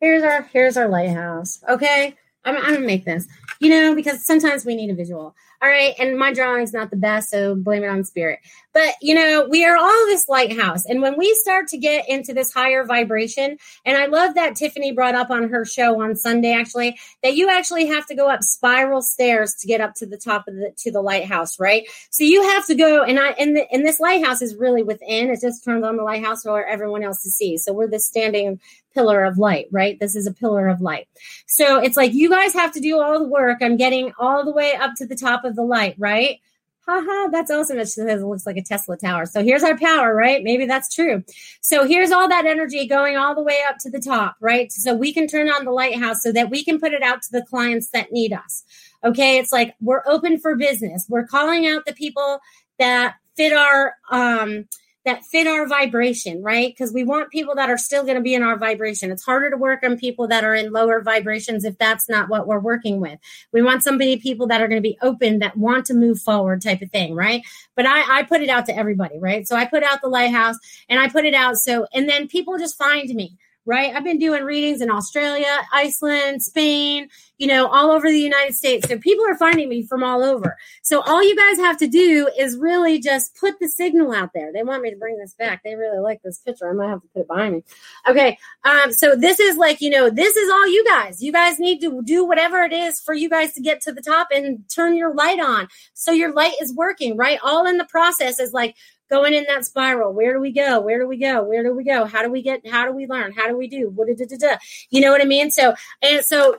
Here's our here's our lighthouse. Okay. I'm, I'm gonna make this, you know, because sometimes we need a visual. All right, and my drawing's not the best, so blame it on spirit. But you know, we are all this lighthouse. And when we start to get into this higher vibration, and I love that Tiffany brought up on her show on Sunday, actually, that you actually have to go up spiral stairs to get up to the top of the, to the lighthouse, right? So you have to go, and I, and, the, and this lighthouse is really within, it just turns on the lighthouse for everyone else to see. So we're the standing pillar of light, right? This is a pillar of light. So it's like you guys have to do all the work. I'm getting all the way up to the top of the light, right? haha, that's awesome. It says it looks like a Tesla tower. So here's our power, right? Maybe that's true. So here's all that energy going all the way up to the top, right? So we can turn on the lighthouse so that we can put it out to the clients that need us. Okay. It's like we're open for business. We're calling out the people that fit our, um, that fit our vibration, right? Because we want people that are still going to be in our vibration. It's harder to work on people that are in lower vibrations if that's not what we're working with. We want somebody, people that are going to be open, that want to move forward type of thing, right? But I, I put it out to everybody, right? So I put out the lighthouse and I put it out. So, and then people just find me right? I've been doing readings in Australia, Iceland, Spain, you know, all over the United States. So people are finding me from all over. So all you guys have to do is really just put the signal out there. They want me to bring this back. They really like this picture. I might have to put it behind me. Okay. Um, so this is like, you know, this is all you guys. You guys need to do whatever it is for you guys to get to the top and turn your light on. So your light is working, right? All in the process is like, going in that spiral. Where do we go? Where do we go? Where do we go? How do we get? How do we learn? How do we do? What da, da, da, You know what I mean? So and so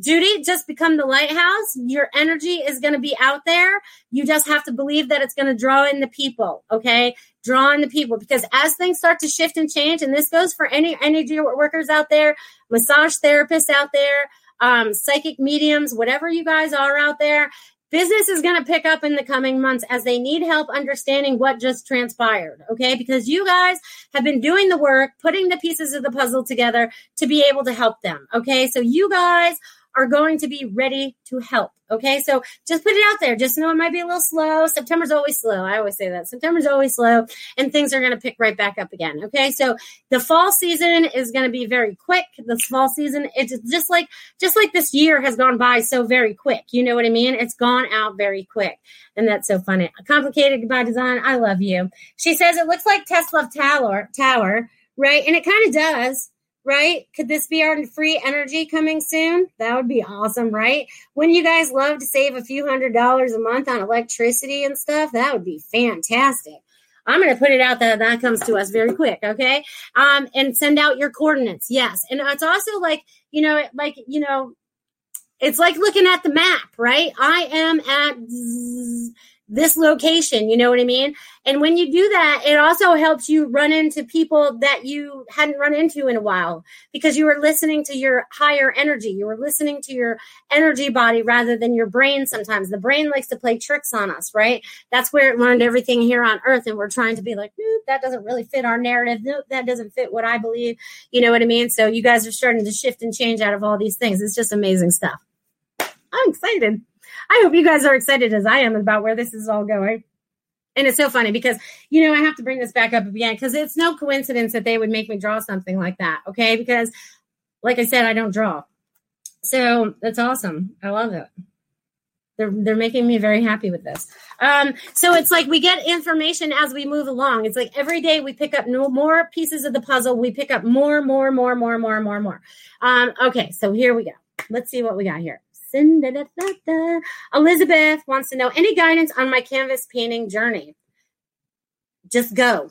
Judy just become the lighthouse. Your energy is going to be out there. You just have to believe that it's going to draw in the people. Okay. Draw in the people because as things start to shift and change, and this goes for any energy workers out there, massage therapists out there, um, psychic mediums, whatever you guys are out there, business is going to pick up in the coming months as they need help understanding what just transpired. Okay. Because you guys have been doing the work, putting the pieces of the puzzle together to be able to help them. Okay. So you guys are going to be ready to help. Okay. So just put it out there. Just know it might be a little slow. September's always slow. I always say that. September's always slow and things are going to pick right back up again. Okay. So the fall season is going to be very quick. The fall season, it's just like, just like this year has gone by so very quick. You know what I mean? It's gone out very quick. And that's so funny. Complicated by design. I love you. She says it looks like Tesla Tower, Tower, right? And it kind of does right? Could this be our free energy coming soon? That would be awesome, right? Wouldn't you guys love to save a few hundred dollars a month on electricity and stuff? That would be fantastic. I'm going to put it out that that comes to us very quick, okay? Um, and send out your coordinates, yes. And it's also like, you know, like, you know, it's like looking at the map, right? I am at this location. You know what I mean? And when you do that, it also helps you run into people that you hadn't run into in a while because you were listening to your higher energy. You were listening to your energy body rather than your brain sometimes. The brain likes to play tricks on us, right? That's where it learned everything here on earth. And we're trying to be like, nope, that doesn't really fit our narrative. Nope, that doesn't fit what I believe. You know what I mean? So you guys are starting to shift and change out of all these things. It's just amazing stuff. I'm excited. I hope you guys are excited as I am about where this is all going. And it's so funny because, you know, I have to bring this back up again because it's no coincidence that they would make me draw something like that. Okay. Because, like I said, I don't draw. So that's awesome. I love it. They're, they're making me very happy with this. Um, so it's like we get information as we move along. It's like every day we pick up no more pieces of the puzzle. We pick up more, more, more, more, more, more, more. Um, okay, so here we go. Let's see what we got here. Elizabeth wants to know any guidance on my canvas painting journey. Just go.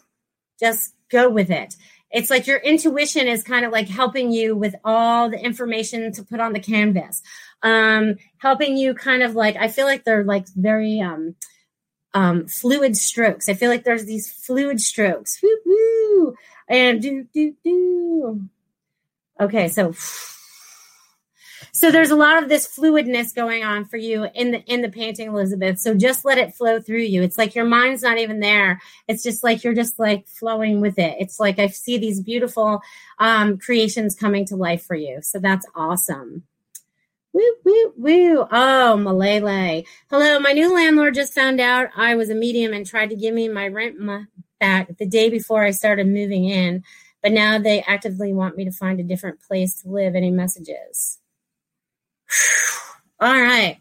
Just go with it. It's like your intuition is kind of like helping you with all the information to put on the canvas. Um, helping you kind of like, I feel like they're like very um, um, fluid strokes. I feel like there's these fluid strokes. Woo, woo, and do, do, do. Okay, so so there's a lot of this fluidness going on for you in the in the painting, Elizabeth. So just let it flow through you. It's like your mind's not even there. It's just like you're just like flowing with it. It's like I see these beautiful um, creations coming to life for you. So that's awesome. Woo, woo, woo. Oh, Malele. Hello. My new landlord just found out I was a medium and tried to give me my rent back the day before I started moving in. But now they actively want me to find a different place to live. Any messages? All right.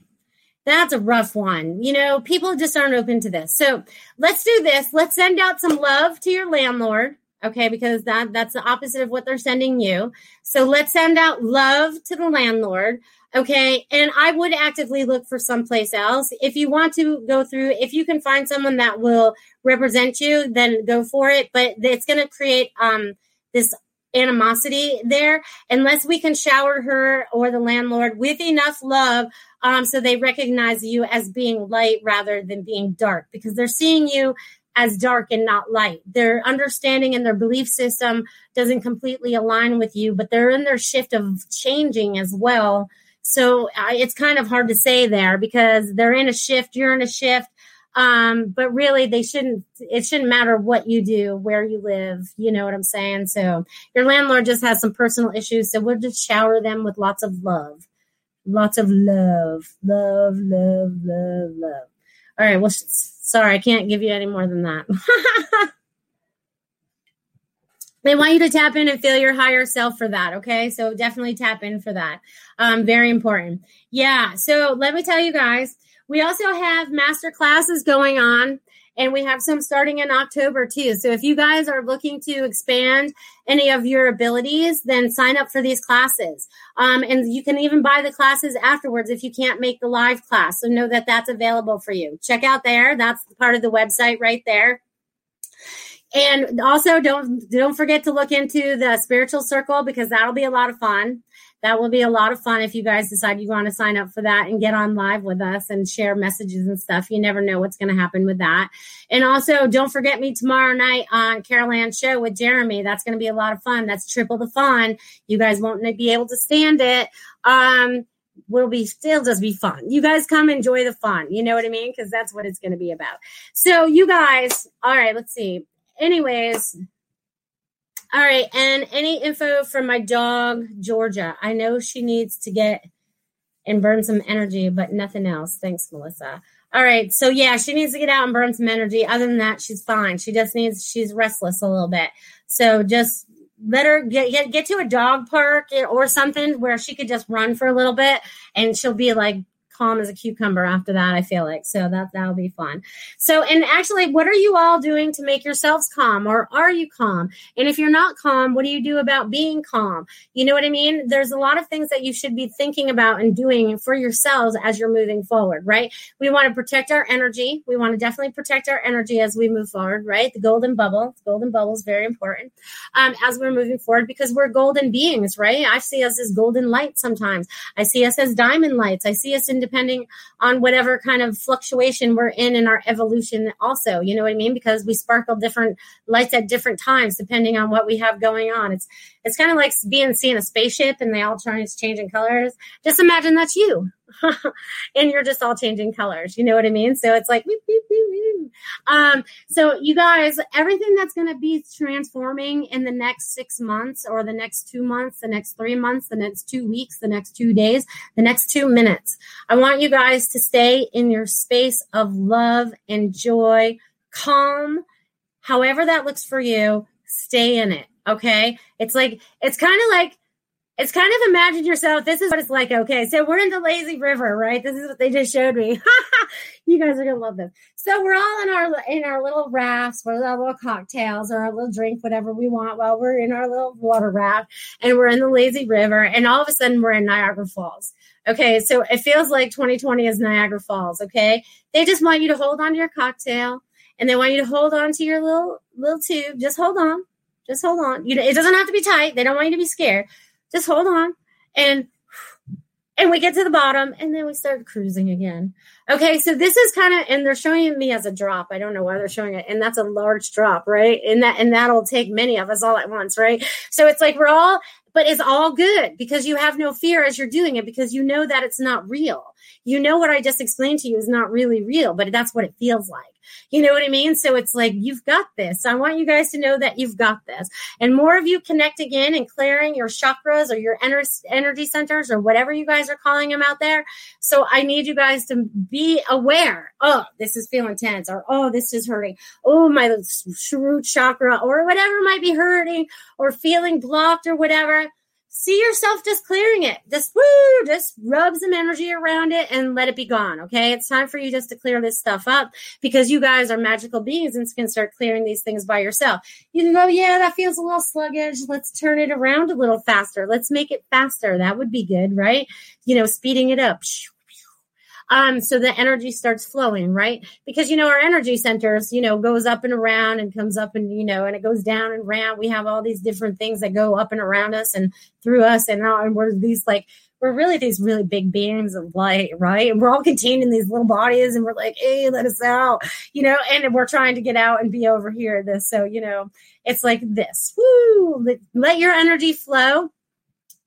that's a rough one. You know, people just aren't open to this. So let's do this. Let's send out some love to your landlord. Okay, because that that's the opposite of what they're sending you. So let's send out love to the landlord. Okay, and I would actively look for someplace else. If you want to go through, if you can find someone that will represent you, then go for it. But it's going to create um, this animosity there unless we can shower her or the landlord with enough love um, so they recognize you as being light rather than being dark because they're seeing you as dark and not light. Their understanding and their belief system doesn't completely align with you, but they're in their shift of changing as well. So I, it's kind of hard to say there because they're in a shift, you're in a shift. Um, but really they shouldn't, it shouldn't matter what you do, where you live. You know what I'm saying? So your landlord just has some personal issues. So we'll just shower them with lots of love, lots of love, love, love, love, love. All right. Well, sorry, I can't give you any more than that. *laughs* they want you to tap in and feel your higher self for that. Okay. So definitely tap in for that. Um, very important. Yeah. So let me tell you guys, we also have master classes going on and we have some starting in October too. So if you guys are looking to expand any of your abilities, then sign up for these classes. Um, and you can even buy the classes afterwards if you can't make the live class. So know that that's available for you. Check out there. That's part of the website right there. And also don't don't forget to look into the spiritual circle because that'll be a lot of fun that will be a lot of fun if you guys decide you want to sign up for that and get on live with us and share messages and stuff. You never know what's going to happen with that. And also, don't forget me tomorrow night on Carol Ann Show with Jeremy. That's going to be a lot of fun. That's triple the fun. You guys won't be able to stand it. Um, will be still just be fun. You guys come enjoy the fun. You know what I mean? Because that's what it's going to be about. So, you guys, all right, let's see. Anyways, all right. And any info from my dog, Georgia? I know she needs to get and burn some energy, but nothing else. Thanks, Melissa. All right. So, yeah, she needs to get out and burn some energy. Other than that, she's fine. She just needs, she's restless a little bit. So, just let her get, get, get to a dog park or something where she could just run for a little bit and she'll be like calm as a cucumber after that, I feel like. So that that'll be fun. So and actually, what are you all doing to make yourselves calm or are you calm? And if you're not calm, what do you do about being calm? You know what I mean? There's a lot of things that you should be thinking about and doing for yourselves as you're moving forward, right? We want to protect our energy. We want to definitely protect our energy as we move forward, right? The golden bubble, the golden bubble is very important um, as we're moving forward because we're golden beings, right? I see us as golden light sometimes. I see us as diamond lights. I see us in depending on whatever kind of fluctuation we're in in our evolution also you know what i mean? Because we sparkle different lights at different times depending on what we have going on. It's it's kind of like being seeing a spaceship and they all turn changing colors just imagine that's you *laughs* and you're just all changing colors. You know what I mean? So it's like, um, so you guys, everything that's going to be transforming in the next six months or the next two months, the next three months, the next two weeks, the next two days, the next two minutes, I want you guys to stay in your space of love and joy, calm, however that looks for you, stay in it. Okay. It's like, it's kind of like, it's kind of imagine yourself. This is what it's like. Okay, so we're in the lazy river, right? This is what they just showed me. *laughs* you guys are gonna love this. So we're all in our in our little rafts with our little cocktails or our little drink, whatever we want, while we're in our little water raft, and we're in the lazy river, and all of a sudden we're in Niagara Falls. Okay, so it feels like 2020 is Niagara Falls. Okay, they just want you to hold on to your cocktail, and they want you to hold on to your little little tube. Just hold on, just hold on. You, know, it doesn't have to be tight. They don't want you to be scared just hold on. And and we get to the bottom and then we start cruising again. Okay, so this is kind of and they're showing me as a drop. I don't know why they're showing it. And that's a large drop, right? And that and that'll take many of us all at once, right? So it's like we're all but it's all good because you have no fear as you're doing it because you know that it's not real. You know what I just explained to you is not really real, but that's what it feels like. You know what I mean? So it's like, you've got this. I want you guys to know that you've got this. And more of you connecting in and clearing your chakras or your energy centers or whatever you guys are calling them out there. So I need you guys to be aware. Oh, this is feeling tense or oh, this is hurting. Oh, my root chakra or whatever might be hurting or feeling blocked or whatever see yourself just clearing it. Just woo, just rub some energy around it and let it be gone. Okay. It's time for you just to clear this stuff up because you guys are magical beings and can start clearing these things by yourself. You go, yeah, that feels a little sluggish. Let's turn it around a little faster. Let's make it faster. That would be good, right? You know, speeding it up um, so the energy starts flowing, right? Because you know our energy centers, you know, goes up and around and comes up and you know, and it goes down and around. We have all these different things that go up and around us and through us, and, and we're these like we're really these really big beams of light, right? And we're all contained in these little bodies, and we're like, hey, let us out, you know, and we're trying to get out and be over here. This, so you know, it's like this. Woo! Let, let your energy flow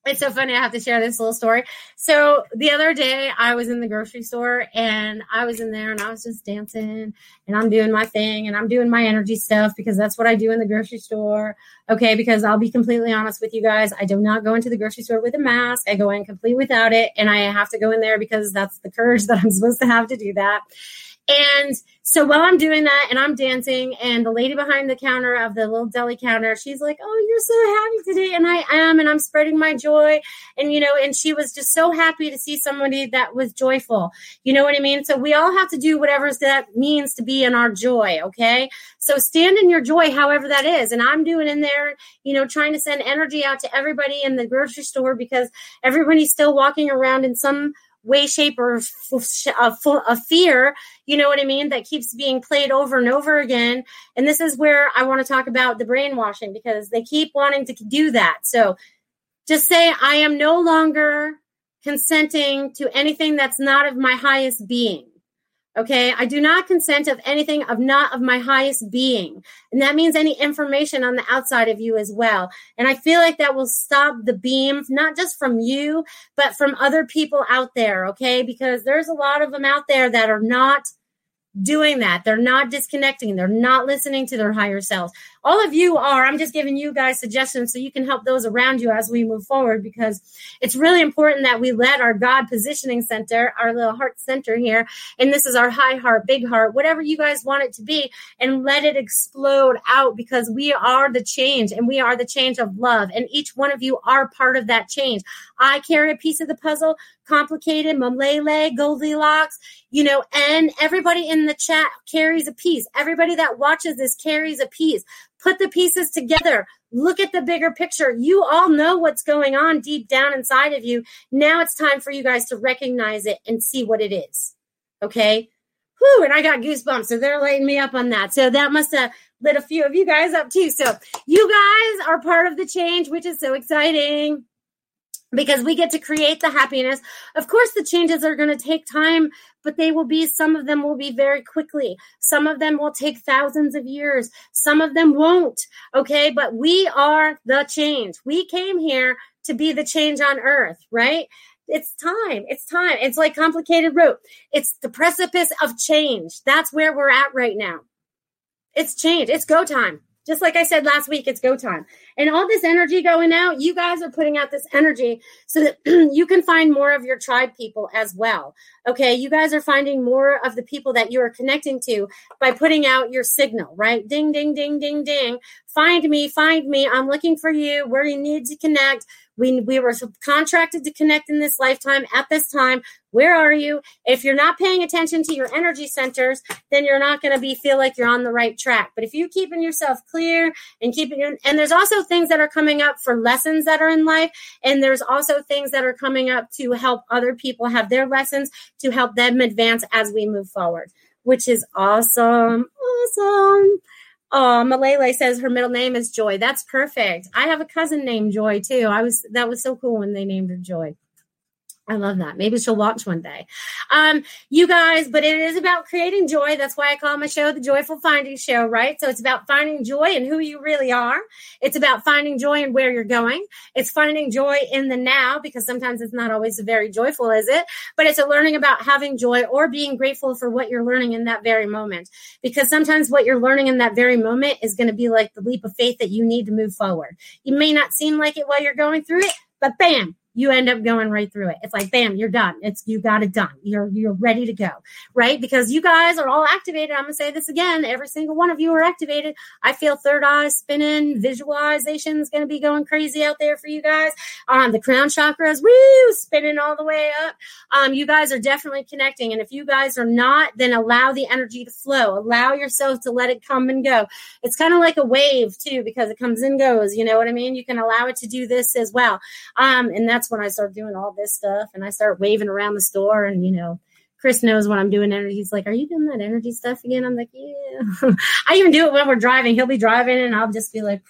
it's so funny. I have to share this little story. So the other day, I was in the grocery store and I was in there and I was just dancing and I'm doing my thing and I'm doing my energy stuff because that's what I do in the grocery store. Okay. Because I'll be completely honest with you guys. I do not go into the grocery store with a mask. I go in complete without it. And I have to go in there because that's the courage *laughs* that I'm supposed to have to do that. And so while I'm doing that and I'm dancing, and the lady behind the counter of the little deli counter, she's like, Oh, you're so happy today. And I am, and I'm spreading my joy. And, you know, and she was just so happy to see somebody that was joyful. You know what I mean? So we all have to do whatever that means to be in our joy. Okay. So stand in your joy, however that is. And I'm doing in there, you know, trying to send energy out to everybody in the grocery store because everybody's still walking around in some way, shape, or a, fear, you know what I mean, that keeps being played over and over again. And this is where I want to talk about the brainwashing because they keep wanting to do that. So just say, I am no longer consenting to anything that's not of my highest being. Okay, I do not consent of anything of not of my highest being. And that means any information on the outside of you as well. And I feel like that will stop the beam, not just from you, but from other people out there. Okay, because there's a lot of them out there that are not doing that. They're not disconnecting. They're not listening to their higher selves. All of you are. I'm just giving you guys suggestions so you can help those around you as we move forward because it's really important that we let our God positioning center, our little heart center here, and this is our high heart, big heart, whatever you guys want it to be, and let it explode out because we are the change and we are the change of love. And each one of you are part of that change. I carry a piece of the puzzle complicated, Malele, Goldilocks, you know, and everybody in the chat carries a piece. Everybody that watches this carries a piece. Put the pieces together. Look at the bigger picture. You all know what's going on deep down inside of you. Now it's time for you guys to recognize it and see what it is. Okay. Whew, and I got goosebumps. So they're lighting me up on that. So that must have lit a few of you guys up too. So you guys are part of the change, which is so exciting because we get to create the happiness. Of course, the changes are going to take time, but they will be, some of them will be very quickly. Some of them will take thousands of years. Some of them won't. Okay. But we are the change. We came here to be the change on earth, right? It's time. It's time. It's like complicated rope. It's the precipice of change. That's where we're at right now. It's change. It's go time. Just like I said last week, it's go time. And all this energy going out, you guys are putting out this energy so that *clears throat* you can find more of your tribe people as well. Okay. You guys are finding more of the people that you are connecting to by putting out your signal, right? Ding, ding, ding, ding, ding. Find me, find me. I'm looking for you where you need to connect. We, we were contracted to connect in this lifetime at this time. Where are you? If you're not paying attention to your energy centers, then you're not going to be feel like you're on the right track. But if you keeping yourself clear and keeping your, and there's also things that are coming up for lessons that are in life, and there's also things that are coming up to help other people have their lessons to help them advance as we move forward, which is awesome. Awesome. Oh, Malele says her middle name is Joy. That's perfect. I have a cousin named Joy too. I was that was so cool when they named her Joy. I love that. Maybe she'll watch one day. Um, you guys, but it is about creating joy. That's why I call my show the Joyful Finding Show, right? So it's about finding joy in who you really are. It's about finding joy in where you're going. It's finding joy in the now because sometimes it's not always very joyful, is it? But it's a learning about having joy or being grateful for what you're learning in that very moment. Because sometimes what you're learning in that very moment is going to be like the leap of faith that you need to move forward. You may not seem like it while you're going through it, but bam, you end up going right through it. It's like, bam, you're done. It's you got it done. You're you're ready to go, right? Because you guys are all activated. I'm gonna say this again. Every single one of you are activated. I feel third eye spinning. Visualization is gonna be going crazy out there for you guys. Um, the crown chakras, woo, spinning all the way up. Um, you guys are definitely connecting, and if you guys are not, then allow the energy to flow. Allow yourself to let it come and go. It's kind of like a wave too, because it comes and goes. You know what I mean? You can allow it to do this as well. Um, and that's when I start doing all this stuff and I start waving around the store and, you know, Chris knows when I'm doing energy. He's like, Are you doing that energy stuff again? I'm like, Yeah. *laughs* I even do it when we're driving. He'll be driving and I'll just be like,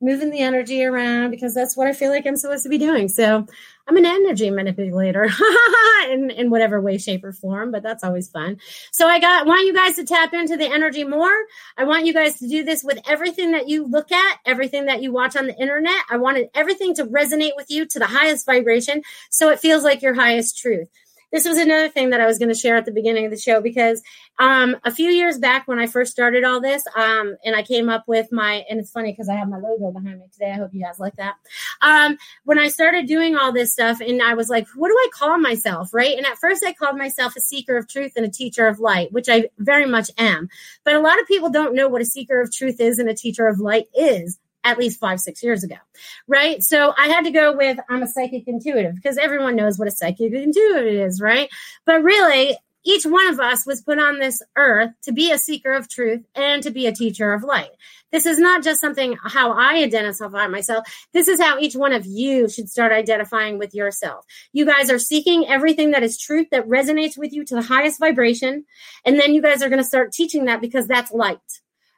moving the energy around because that's what I feel like I'm supposed to be doing. So I'm an energy manipulator *laughs* in, in whatever way, shape, or form, but that's always fun. So I got want you guys to tap into the energy more. I want you guys to do this with everything that you look at, everything that you watch on the internet. I wanted everything to resonate with you to the highest vibration so it feels like your highest truth this was another thing that I was going to share at the beginning of the show because um, a few years back when I first started all this, um, and I came up with my, and it's funny because I have my logo behind me today. I hope you guys like that. Um, when I started doing all this stuff, and I was like, what do I call myself, right? And at first, I called myself a seeker of truth and a teacher of light, which I very much am. But a lot of people don't know what a seeker of truth is and a teacher of light is at least five, six years ago, right? So I had to go with I'm a psychic intuitive because everyone knows what a psychic intuitive is, right? But really, each one of us was put on this earth to be a seeker of truth and to be a teacher of light. This is not just something how I identify myself. This is how each one of you should start identifying with yourself. You guys are seeking everything that is truth that resonates with you to the highest vibration. And then you guys are going to start teaching that because that's light.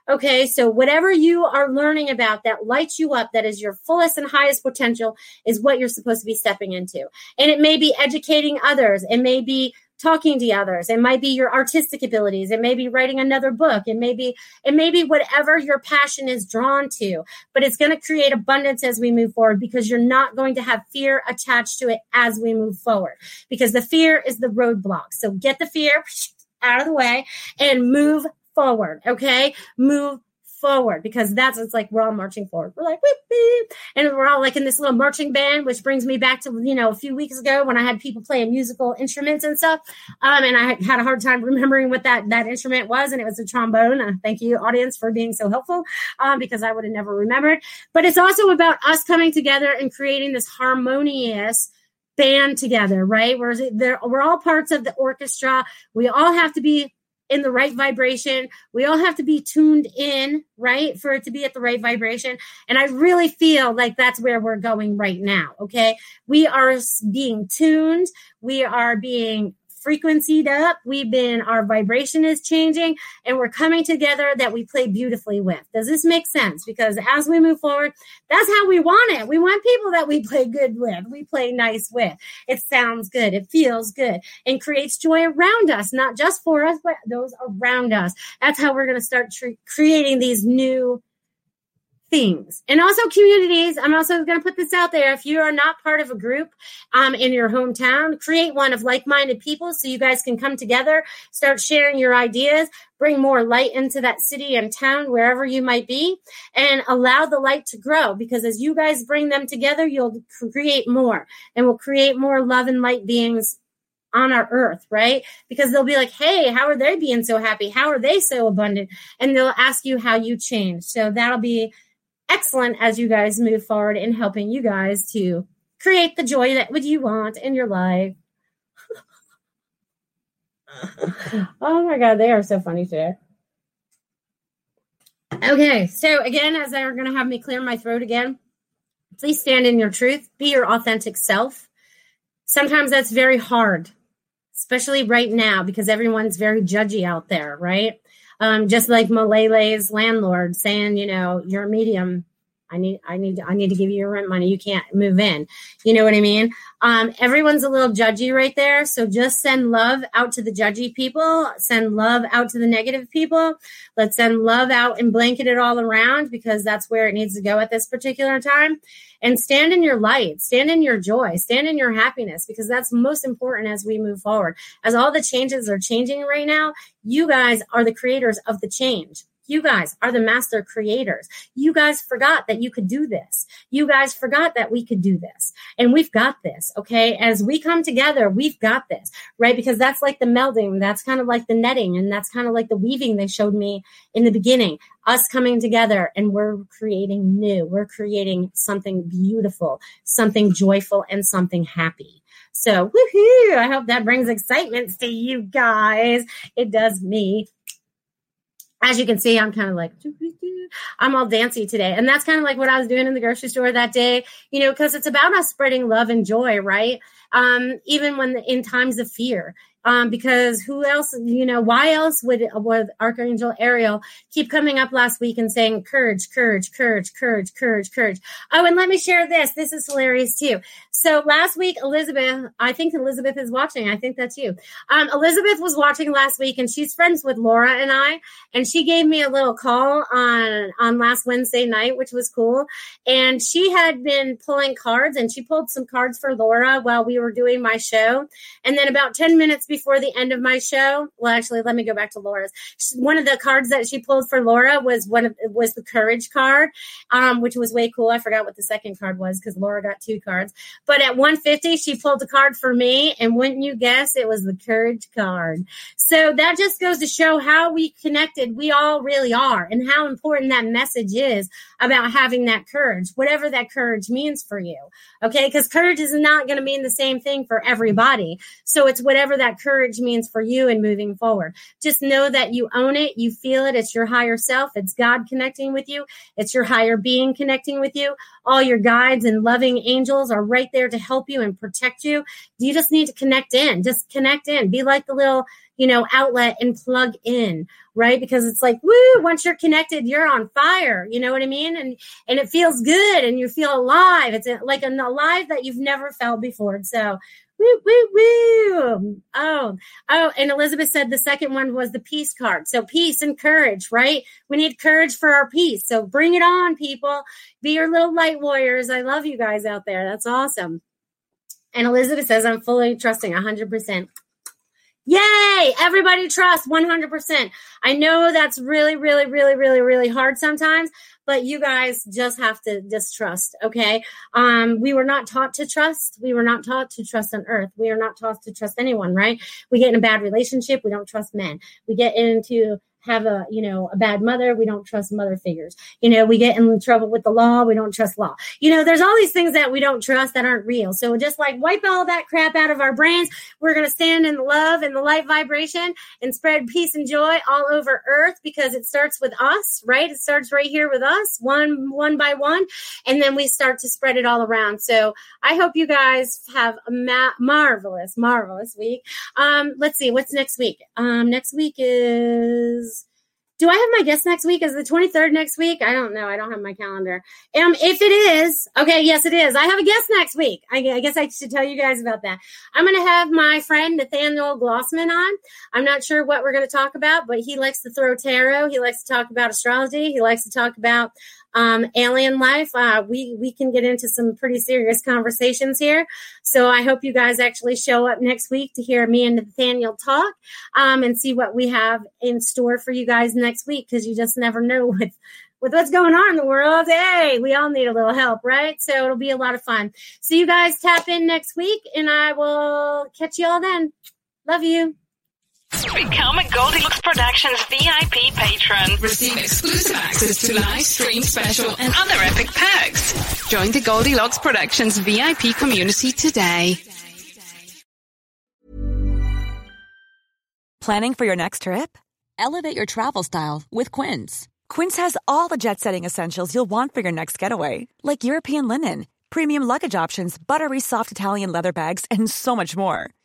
Okay, so whatever you are learning about that lights you up, that is your fullest and highest potential, is what you're supposed to be stepping into. And it may be educating others, it may be talking to others, it might be your artistic abilities, it may be writing another book, it may be it may be whatever your passion is drawn to, but it's going to create abundance as we move forward because you're not going to have fear attached to it as we move forward. Because the fear is the roadblock. So get the fear *laughs* out of the way and move forward. Okay. Move forward because that's it's like we're all marching forward. We're like whoop, and we're all like in this little marching band, which brings me back to you know a few weeks ago when I had people playing musical instruments and stuff. Um, and I had a hard time remembering what that that instrument was, and it was a trombone. Uh, thank you, audience, for being so helpful um, because I would have never remembered. But it's also about us coming together and creating this harmonious band together, right? We're there, we're all parts of the orchestra. We all have to be in the right vibration. We all have to be tuned in, right, for it to be at the right vibration. And I really feel like that's where we're going right now. Okay. We are being tuned. We are being frequencied up. We've been, our vibration is changing and we're coming together that we play beautifully with. Does this make sense? Because as we move forward, that's how we want it. We want people that we play good with, we play nice with. It sounds good, it feels good, and creates joy around us, not just for us, but those around us. That's how we're going to start tre- creating these new things and also communities i'm also going to put this out there if you are not part of a group um, in your hometown create one of like-minded people so you guys can come together start sharing your ideas bring more light into that city and town wherever you might be and allow the light to grow because as you guys bring them together you'll create more and will create more love and light beings on our earth, right? Because they'll be like, hey, how are they being so happy? How are they so abundant? And they'll ask you how you change. So that'll be excellent as you guys move forward in helping you guys to create the joy that would you want in your life. *laughs* oh my god, they are so funny today. Okay, so again, as they're going to have me clear my throat again, please stand in your truth, be your authentic self. Sometimes that's very hard, especially right now because everyone's very judgy out there, right? Um, just like Malele's landlord saying, you know, you're a medium. I need, I need, I need to give you your rent money. You can't move in. You know what I mean? Um, everyone's a little judgy right there. So just send love out to the judgy people. Send love out to the negative people. Let's send love out and blanket it all around because that's where it needs to go at this particular time. And stand in your light, stand in your joy, stand in your happiness because that's most important as we move forward. As all the changes are changing right now, you guys are the creators of the change You guys are the master creators. You guys forgot that you could do this. You guys forgot that we could do this. And we've got this, okay? As we come together, we've got this, right? Because that's like the melding, that's kind of like the netting, and that's kind of like the weaving they showed me in the beginning. Us coming together and we're creating new. We're creating something beautiful, something joyful, and something happy. So, woohoo! I hope that brings excitement to you guys. It does me as you can see, I'm kind of like, I'm all dancy today. And that's kind of like what I was doing in the grocery store that day, you know, because it's about us spreading love and joy, right? Um, even when in times of fear um, because who else, you know, why else would, would Archangel Ariel keep coming up last week and saying, courage, courage, courage, courage, courage, courage. Oh, and let me share this. This is hilarious too. So last week, Elizabeth, I think Elizabeth is watching. I think that's you. Um, Elizabeth was watching last week and she's friends with Laura and I, and she gave me a little call on, on last Wednesday night, which was cool. And she had been pulling cards and she pulled some cards for Laura while we were doing my show. And then about 10 minutes before the end of my show. Well, actually, let me go back to Laura's. One of the cards that she pulled for Laura was one of was the courage card, um, which was way cool. I forgot what the second card was because Laura got two cards. But at 150, she pulled a card for me, and wouldn't you guess, it was the courage card. So that just goes to show how we connected we all really are, and how important that message is about having that courage, whatever that courage means for you. Okay, because courage is not going to mean the same thing for everybody. So it's whatever that courage means for you and moving forward. Just know that you own it, you feel it, it's your higher self, it's God connecting with you, it's your higher being connecting with you. All your guides and loving angels are right there to help you and protect you. You just need to connect in, just connect in, be like the little you know, outlet and plug in, right? Because it's like, woo, once you're connected, you're on fire. You know what I mean? And and it feels good and you feel alive. It's like an alive that you've never felt before. So Woo, woo, woo. Oh, oh, and Elizabeth said the second one was the peace card. So peace and courage, right? We need courage for our peace. So bring it on, people. Be your little light warriors. I love you guys out there. That's awesome. And Elizabeth says, I'm fully trusting 100%. Yay! Everybody trust 100%. I know that's really, really, really, really, really hard sometimes, but you guys just have to distrust. Okay. Um, we were not taught to trust. We were not taught to trust on earth. We are not taught to trust anyone, right? We get in a bad relationship. We don't trust men. We get into have a you know a bad mother we don't trust mother figures. You know we get in trouble with the law we don't trust law. You know there's all these things that we don't trust that aren't real. So just like wipe all that crap out of our brains we're going to stand in the love and the light vibration and spread peace and joy all over earth because it starts with us right? It starts right here with us one one by one and then we start to spread it all around. So i hope you guys have a ma- marvelous marvelous week. Um let's see what's next week? Um next week is do I have my guest next week? Is the 23rd next week? I don't know. I don't have my calendar. Um, if it is, okay, yes, it is. I have a guest next week. I, I guess I should tell you guys about that. I'm going to have my friend Nathaniel Glossman on. I'm not sure what we're going to talk about, but he likes to throw tarot. He likes to talk about astrology. He likes to talk about um, alien life. Uh, we we can get into some pretty serious conversations here. So I hope you guys actually show up next week to hear me and Nathaniel talk um, and see what we have in store for you guys next week because you just never know *laughs* with with what's going on in the world. Hey, we all need a little help, right? So it'll be a lot of fun. So you guys tap in next week, and I will catch you all then. Love you. Become a Goldilocks Productions VIP patron. Receive exclusive access to live stream special and other epic perks. Join the Goldilocks Productions VIP community today. Planning for your next trip? Elevate your travel style with Quince. Quince has all the jet setting essentials you'll want for your next getaway, like European linen, premium luggage options, buttery soft Italian leather bags, and so much more